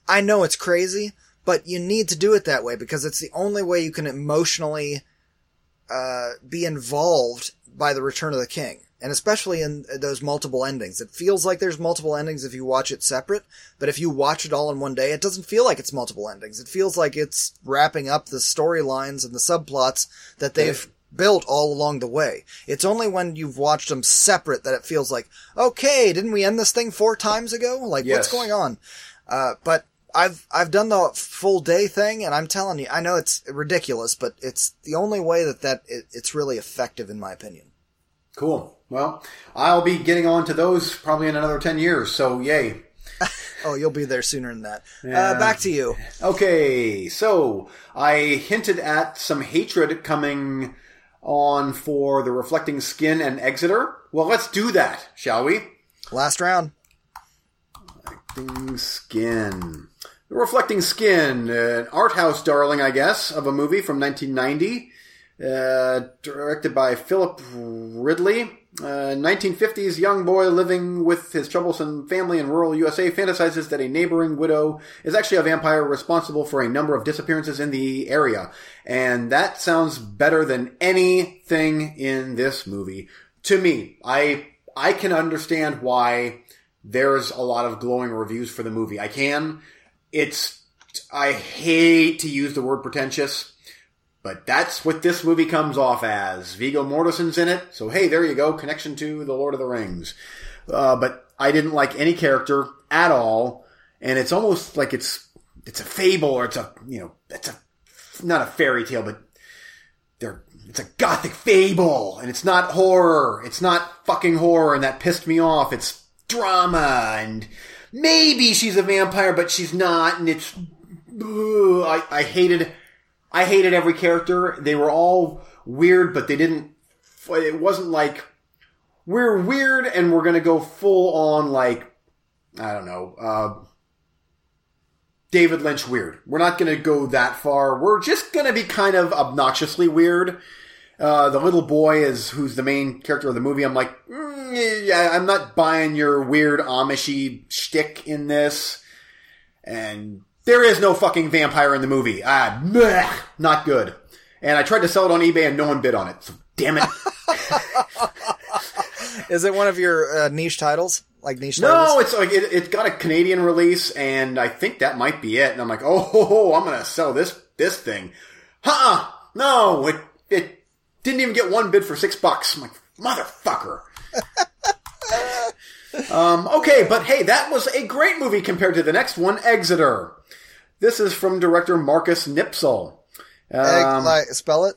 Speaker 2: I know it's crazy, but you need to do it that way because it's the only way you can emotionally uh, be involved by the Return of the King, and especially in those multiple endings. It feels like there's multiple endings if you watch it separate, but if you watch it all in one day, it doesn't feel like it's multiple endings. It feels like it's wrapping up the storylines and the subplots that they've built all along the way. It's only when you've watched them separate that it feels like, okay, didn't we end this thing four times ago? Like,
Speaker 1: Yes.
Speaker 2: what's going on? Uh, but I've, I've done the full day thing and I'm telling you, I know it's ridiculous, but it's the only way that that, it, it's really effective in my opinion.
Speaker 1: Cool. Well, I'll be getting on to those probably in another 10 years, so yay.
Speaker 2: Oh, you'll be there sooner than that.
Speaker 1: Yeah.
Speaker 2: Uh, back to you.
Speaker 1: Okay, so I hinted at some hatred coming on for the Reflecting Skin and Exeter. Well, let's do that, shall we?
Speaker 2: Last round.
Speaker 1: Reflecting Skin. The Reflecting Skin, an art house darling, I guess, of a movie from 1990, uh, directed by Philip Ridley. Uh, 1950s young boy living with his troublesome family in rural USA fantasizes that a neighboring widow is actually a vampire responsible for a number of disappearances in the area. And that sounds better than anything in this movie. To me, I, I can understand why there's a lot of glowing reviews for the movie. I can. It's, I hate to use the word pretentious, but that's what this movie comes off as. Viggo Mortensen's in it, so hey, there you go, connection to the Lord of the Rings. Uh, but I didn't like any character at all, and it's almost like it's, it's a fable or it's a, you know, it's a, not a fairy tale, but they're, it's a gothic fable, and it's not horror. It's not fucking horror, and that pissed me off. It's drama, and maybe she's a vampire, but she's not, and it's, ugh, I, I hated, I hated every character. They were all weird, but they didn't, it wasn't like, we're weird and we're gonna go full on like, I don't know, uh, David Lynch weird. We're not going to go that far. We're just going to be kind of obnoxiously weird. Uh, the little boy is who's the main character of the movie. I'm like, mm, yeah, I'm not buying your weird Amishy shtick in this. And there is no fucking vampire in the movie. Ah, not good. And I tried to sell it on eBay and no one bid on it. So damn it.
Speaker 2: Is it one of your uh, niche titles? Like niche
Speaker 1: No,
Speaker 2: titles?
Speaker 1: it's like it, it's got a Canadian release, and I think that might be it. And I'm like, oh, ho, ho, I'm gonna sell this this thing. Huh? No, it it didn't even get one bid for six bucks. I'm like, motherfucker. um, okay, but hey, that was a great movie compared to the next one, Exeter. This is from director Marcus Nipsel.
Speaker 2: Egg-
Speaker 1: Um,
Speaker 2: like, spell it?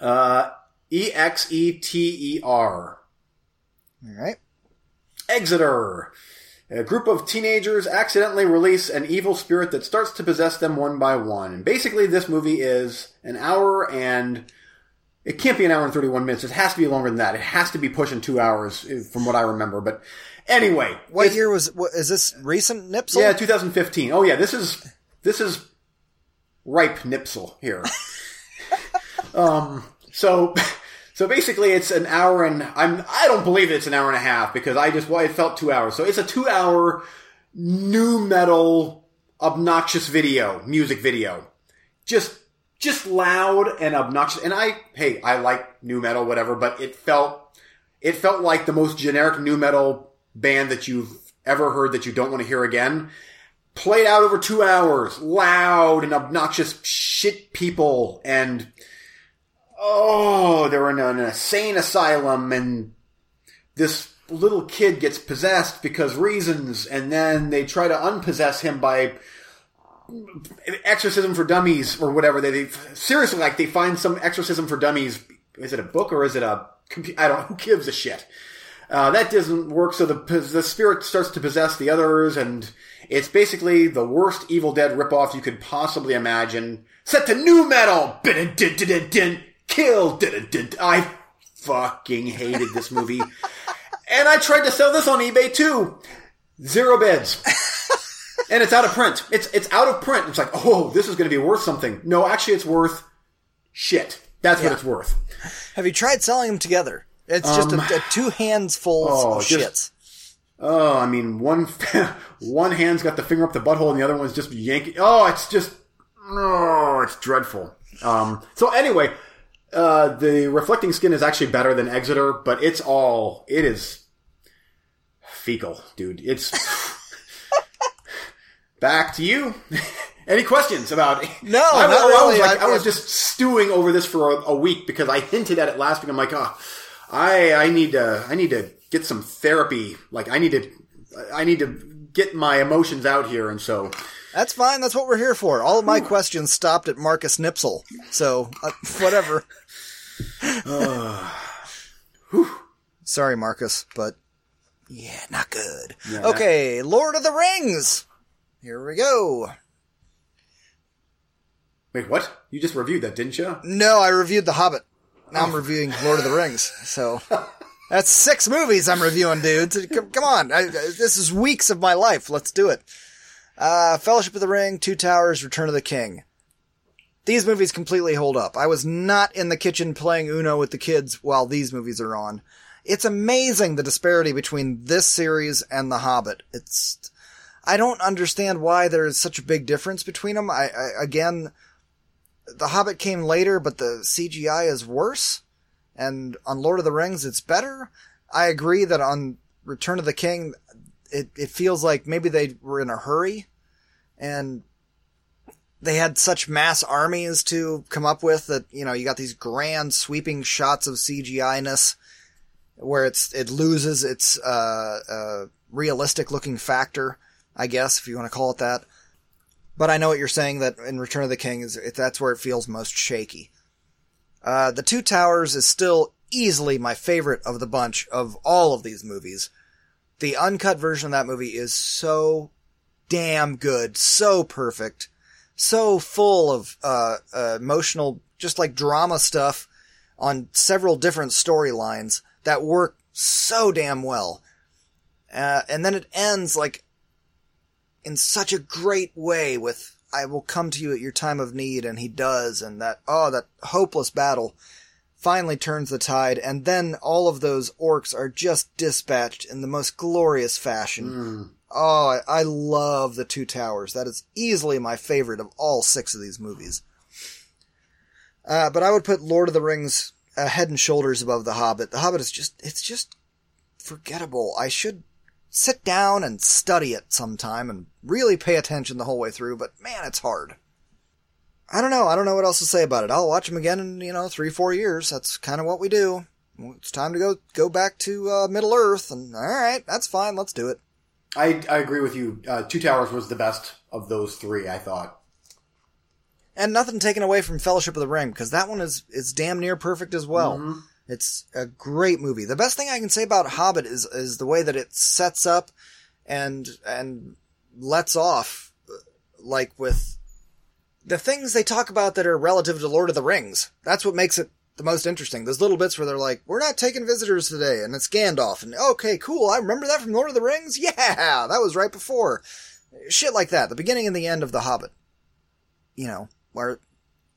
Speaker 1: uh, E X E T E R.
Speaker 2: All right.
Speaker 1: Exeter. A group of teenagers accidentally release an evil spirit that starts to possess them one by one. And basically, this movie is an hour and it can't be an hour and 31 minutes. It has to be longer than that. It has to be pushing two hours eh, from what I remember. But anyway.
Speaker 2: What year was, what, is this recent Nipsel?
Speaker 1: Yeah, 2015. Oh yeah, this is, this is ripe Nipsel here. um, so, so basically it's an hour and I'm, I don't believe it's an hour and a half because I just, well, it felt two hours. So it's a two hour new metal obnoxious video, music video. Just, just loud and obnoxious. And I, hey, I like new metal, whatever, but it felt, it felt like the most generic new metal band that you've ever heard that you don't want to hear again. Played out over two hours, loud and obnoxious shit people, and oh, they're in an insane asylum, and this little kid gets possessed because reasons, and then they try to unpossess him by exorcism for dummies or whatever. They, they seriously like they find some exorcism for dummies. Is it a book or is it a computer? I don't. know. Who gives a shit? Uh, that doesn't work. So the the spirit starts to possess the others, and it's basically the worst Evil Dead ripoff you could possibly imagine. Set to new metal. Kill. I fucking hated this movie, and I tried to sell this on eBay too. Zero bids. and it's out of print. It's it's out of print. It's like, oh, this is going to be worth something. No, actually, it's worth shit. That's what it's worth.
Speaker 2: Have you tried selling them together? It's just a, a two hands full
Speaker 1: Um, Oh,
Speaker 2: of shits.
Speaker 1: Oh, I mean, one one hand's got the finger up the butthole, and the other one's just yanking. Oh, it's just oh, it's dreadful. Um. So anyway, uh, the reflecting skin is actually better than Exeter, but it's all it is fecal, dude. It's back to you. Any questions about?
Speaker 2: No,
Speaker 1: I,
Speaker 2: not
Speaker 1: I was like,
Speaker 2: I-
Speaker 1: I, was just stewing over this for a, a week because I hinted at it last week. I'm like, oh, I I need to I need to get some therapy. Like I need to I need to get my emotions out here, and so
Speaker 2: That's fine. That's what we're here for. All of my questions stopped at Marcus Nipsel. So, uh, whatever. Sorry, Marcus, but yeah, not good.
Speaker 1: Yeah,
Speaker 2: okay, Lord of the Rings. Here we go.
Speaker 1: wait, what? You just reviewed that, didn't you?
Speaker 2: No, I reviewed The Hobbit. Now. I'm reviewing Lord of the Rings. So that's six movies I'm reviewing, dude. So, Come, on, I- this is weeks of my life. Let's do it. Uh, Fellowship of the Ring, Two Towers, Return of the King. These movies completely hold up. I was not in the kitchen playing Uno with the kids while these movies are on. It's amazing the disparity between this series and The Hobbit. It's, I don't understand why there's such a big difference between them. I, I again, the Hobbit came later, but the CGI is worse. And on Lord of the Rings, it's better. I agree that on Return of the King, it, it feels like maybe they were in a hurry and they had such mass armies to come up with that, you know, you got these grand sweeping shots of CGI-ness where it's, it loses its, uh, uh, realistic looking factor, I guess, if you want to call it that. But I know what you're saying that in Return of the King is that's where it feels most shaky. Uh, the Two Towers is still easily my favorite of the bunch of all of these movies. The uncut version of that movie is so damn good, so perfect, so full of uh, uh, emotional, just like drama stuff on several different storylines that work so damn well. Uh, and then it ends like in such a great way with I will come to you at your time of need and he does and that oh that hopeless battle finally turns the tide and then all of those orcs are just dispatched in the most glorious fashion. Oh, I, I love the two towers. That is easily my favorite of all six of these movies. Uh, but I would put Lord of the Rings uh, head and shoulders above The Hobbit. The Hobbit is just, it's just forgettable. I should sit down and study it sometime and really pay attention the whole way through, but man, it's hard. I don't know. I don't know what else to say about it. I'll watch them again in, you know, three, four years. That's kind of what we do. It's time to go, go back to, uh, Middle Earth and alright, that's fine. Let's do it.
Speaker 1: I I agree with you. Uh, Two Towers was the best of those three. I thought.
Speaker 2: And nothing taken away from Fellowship of the Ring, because that one is, is damn near perfect as well. It's a great movie. The best thing I can say about Hobbit is, is the way that it sets up and, and lets off, like with the things they talk about that are relative to Lord of the Rings. That's what makes it the most interesting. Those little bits where they're like, we're not taking visitors today, and it's Gandalf, and okay, cool, I remember that from Lord of the Rings? Yeah, that was right before. Shit like that. The beginning and the end of The Hobbit. You know, where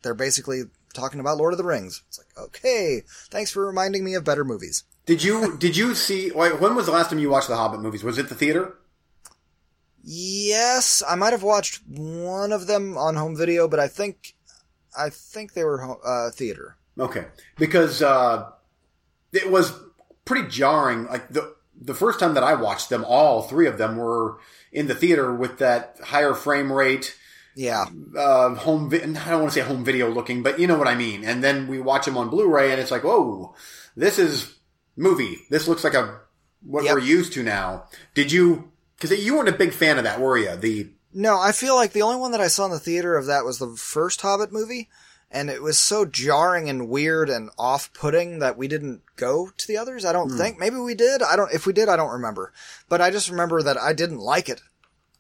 Speaker 2: they're basically talking about Lord of the Rings. It's like, okay, thanks for reminding me of better movies.
Speaker 1: Did you did you see? When was the last time you watched the Hobbit movies? Was it the theater?
Speaker 2: Yes, I might have watched one of them on home video, but I think, I think they were uh, theater.
Speaker 1: Okay, because uh, it was pretty jarring. Like the the first time that I watched them, all three of them were in the theater with that higher frame rate,
Speaker 2: Yeah.
Speaker 1: uh, home. Vi- I don't want to say home video looking, but you know what I mean. And then we watch them on Blu-ray, and it's like, whoa, this is movie. This looks like a what
Speaker 2: Yep.
Speaker 1: we're used to now. Did you? Because you weren't a big fan of that, were you? The
Speaker 2: No, I feel like the only one that I saw in the theater of that was the first Hobbit movie, and it was so jarring and weird and off-putting that we didn't go to the others. I don't think. Maybe we did. I don't. If we did, I don't remember. But I just remember that I didn't like it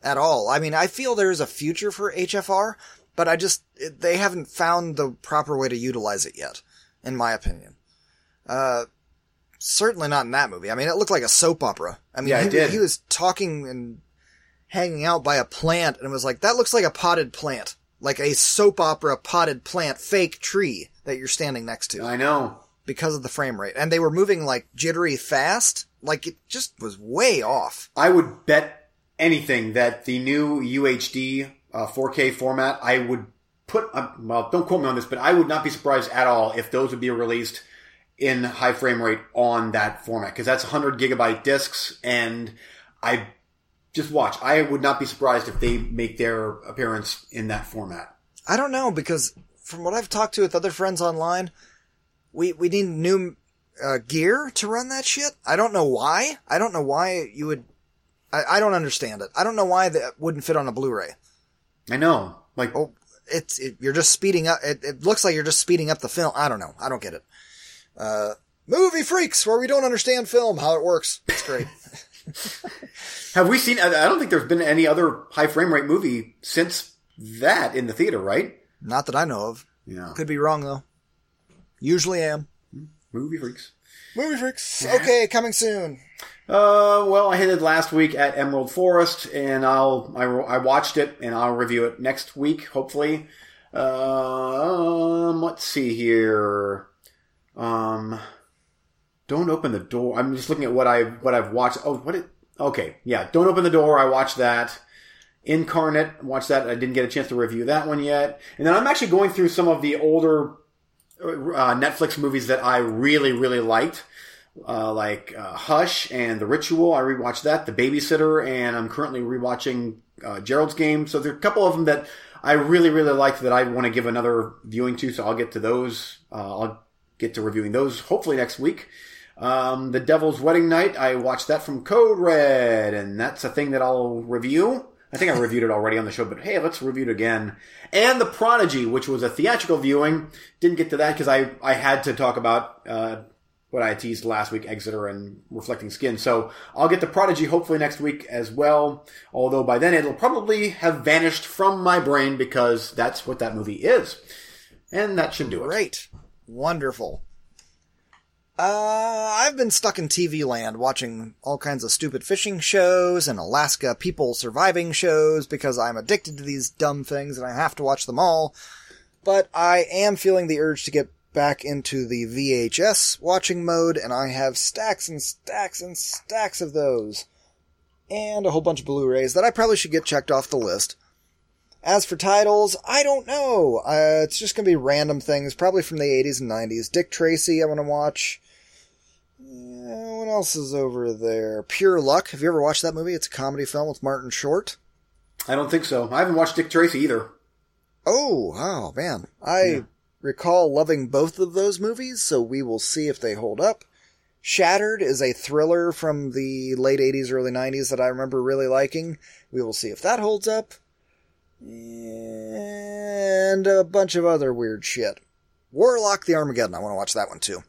Speaker 2: at all. I mean, I feel there is a future for HFR, but I just they haven't found the proper way to utilize it yet, in my opinion. Uh, certainly not in that movie. I mean, it looked like a soap opera. I mean,
Speaker 1: Yeah,
Speaker 2: he,
Speaker 1: did.
Speaker 2: he was talking and hanging out by a plant and it was like, that looks like a potted plant. Like a soap opera potted plant, fake tree that you're standing next to
Speaker 1: I know.
Speaker 2: because of the frame rate. And they were moving like jittery fast. Like it just was way off.
Speaker 1: I would bet anything that the new UHD uh, 4K format, I would put, uh, well, don't quote me on this, but I would not be surprised at all if those would be released in high frame rate on that format because that's 100 gigabyte discs and I just watch. I would not be surprised if they make their appearance in that format.
Speaker 2: I don't know because from what I've talked to with other friends online, we we need new uh, gear to run that shit. I don't know why. I don't know why you would. I, I don't understand it. I don't know why that wouldn't fit on a Blu-ray.
Speaker 1: I know. Like,
Speaker 2: Oh, it's it, you're just speeding up. It, it looks like you're just speeding up the film. I don't know. I don't get it. Uh, movie freaks, where we don't understand film, how it works. It's great.
Speaker 1: have we seen, I I don't think there's been any other high frame rate movie since that in the theater, right?
Speaker 2: Not that I know of.
Speaker 1: Yeah.
Speaker 2: Could be wrong though. Usually am.
Speaker 1: Movie freaks.
Speaker 2: Movie freaks. Okay, coming soon.
Speaker 1: Uh, well, I hinted last week at Emerald Forest, and I'll I, I watched it, and I'll review it next week, hopefully. Um, let's see here. Um, don't open the door. I'm just looking at what I what I've watched. Oh, what it? Okay, yeah. Don't open the door. I watched that. Incarnate, watched that. I didn't get a chance to review that one yet. And then I'm actually going through some of the older uh, Netflix movies that I really really liked uh, like uh, Hush and The Ritual. I rewatched that, The Babysitter, and I'm currently rewatching uh, Gerald's Game. So there are a couple of them that I really, really liked that I want to give another viewing to. So I'll get to those. Uh, I'll get to reviewing those hopefully next week. Um, the Devil's Wedding Night. I watched that from Code Red, and that's a thing that I'll review. I think I reviewed it already on the show, but hey, let's review it again. And The Prodigy, which was a theatrical viewing. Didn't get to that because I, I had to talk about, uh, what I teased last week, Exeter and Reflecting Skin. So I'll get The Prodigy hopefully next week as well. Although by then it'll probably have vanished from my brain because that's what that movie is. And that should do it.
Speaker 2: Great. Wonderful. Uh, I've been stuck in TV land watching all kinds of stupid fishing shows and Alaska people surviving shows because I'm addicted to these dumb things and I have to watch them all. But I am feeling the urge to get back into the VHS watching mode and I have stacks and stacks and stacks of those. And a whole bunch of Blu-rays that I probably should get checked off the list. As for titles, I don't know. Uh, it's just gonna be random things, probably from the 80s and 90s. Dick Tracy, I want to watch. Yeah, what else is over there? Pure Luck. Have you ever watched that movie? It's a comedy film with Martin Short.
Speaker 1: I don't think so. I haven't watched Dick Tracy either.
Speaker 2: Oh, oh man. I
Speaker 1: Yeah.
Speaker 2: recall loving both of those movies, so we will see if they hold up. Shattered is a thriller from the late 80s, early 90s that I remember really liking. We will see if that holds up. And a bunch of other weird shit. Warlock the Armageddon. I want to watch that one too.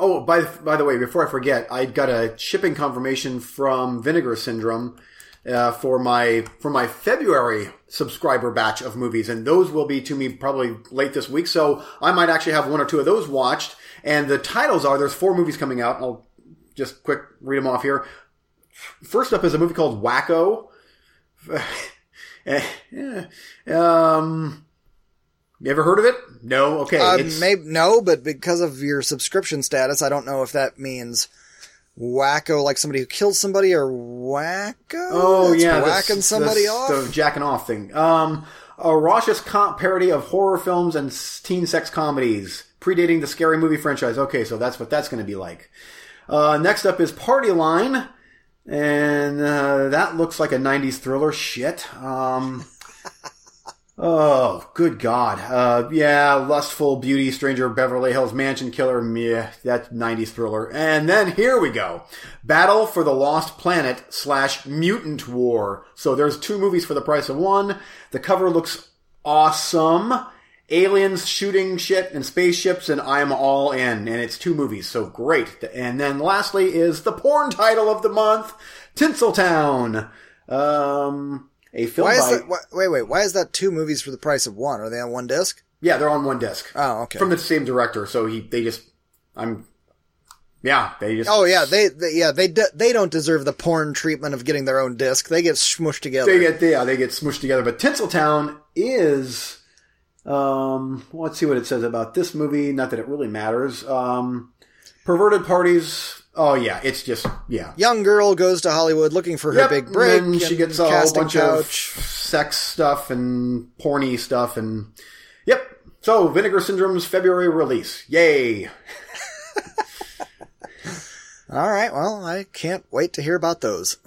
Speaker 1: Oh, by by the way, before I forget, I got a shipping confirmation from Vinegar Syndrome uh, for my for my February subscriber batch of movies, and those will be to me probably late this week. So I might actually have one or two of those watched. And the titles are there's four movies coming out. I'll just quick read them off here. First up is a movie called Wacko. Eh, um, you ever heard of it? No. Okay.
Speaker 2: Uh, maybe no, but because of your subscription status, I don't know if that means wacko, like somebody who kills somebody, or wacko.
Speaker 1: Oh
Speaker 2: That's
Speaker 1: yeah,
Speaker 2: whacking somebody
Speaker 1: the,
Speaker 2: off.
Speaker 1: The jacking off thing. Um, a raucous comp parody of horror films and teen sex comedies, predating the scary movie franchise. Okay, so that's what that's going to be like. Uh, next up is Party Line, and uh, that looks like a '90s thriller. Shit. Um, Oh, good God. Uh, yeah, Lustful Beauty, Stranger Beverly Hills Mansion Killer, meh, that 90s thriller. And then here we go. Battle for the Lost Planet slash Mutant War. So there's two movies for the price of one. The cover looks awesome. Aliens shooting shit and spaceships and I'm all in. And it's two movies, so great. And then lastly is the porn title of the month, Tinseltown. Um, a film
Speaker 2: why is
Speaker 1: by...
Speaker 2: that? Why, wait, wait. Why is that two movies for the price of one? Are they on one disc?
Speaker 1: Yeah, they're on one disc.
Speaker 2: Oh, okay.
Speaker 1: From the same director, so he they just I'm Yeah, they just
Speaker 2: Oh yeah, they, they yeah they de- they don't deserve the porn treatment of getting their own disc. They get smushed together.
Speaker 1: they get yeah they get smushed together. But Tinseltown is um let's see what it says about this movie. Not that it really matters. Um, perverted parties. Oh yeah, it's just yeah.
Speaker 2: Young girl goes to Hollywood looking for her
Speaker 1: Yep,
Speaker 2: big break.
Speaker 1: And she gets a whole bunch of sex stuff and porny stuff and yep. So Vinegar Syndrome's February release. Yay.
Speaker 2: All right, well, I can't wait to hear about those.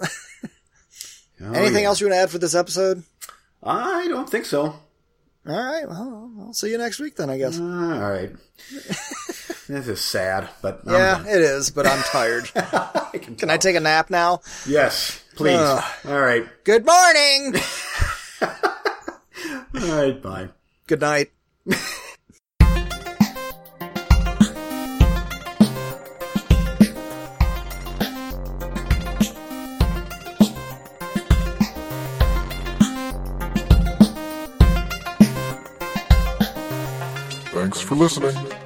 Speaker 1: Oh,
Speaker 2: Anything
Speaker 1: yeah.
Speaker 2: else you want to add for this episode?
Speaker 1: I don't think so.
Speaker 2: All right, well, I'll see you next week then, I guess.
Speaker 1: All right. this is sad, but I'm
Speaker 2: yeah, it is, but I'm tired.
Speaker 1: I can,
Speaker 2: Can I take a nap now?
Speaker 1: Yes, please.
Speaker 2: Ugh.
Speaker 1: All right.
Speaker 2: Good morning.
Speaker 1: All right. Bye.
Speaker 2: Good night.
Speaker 3: Thanks for listening.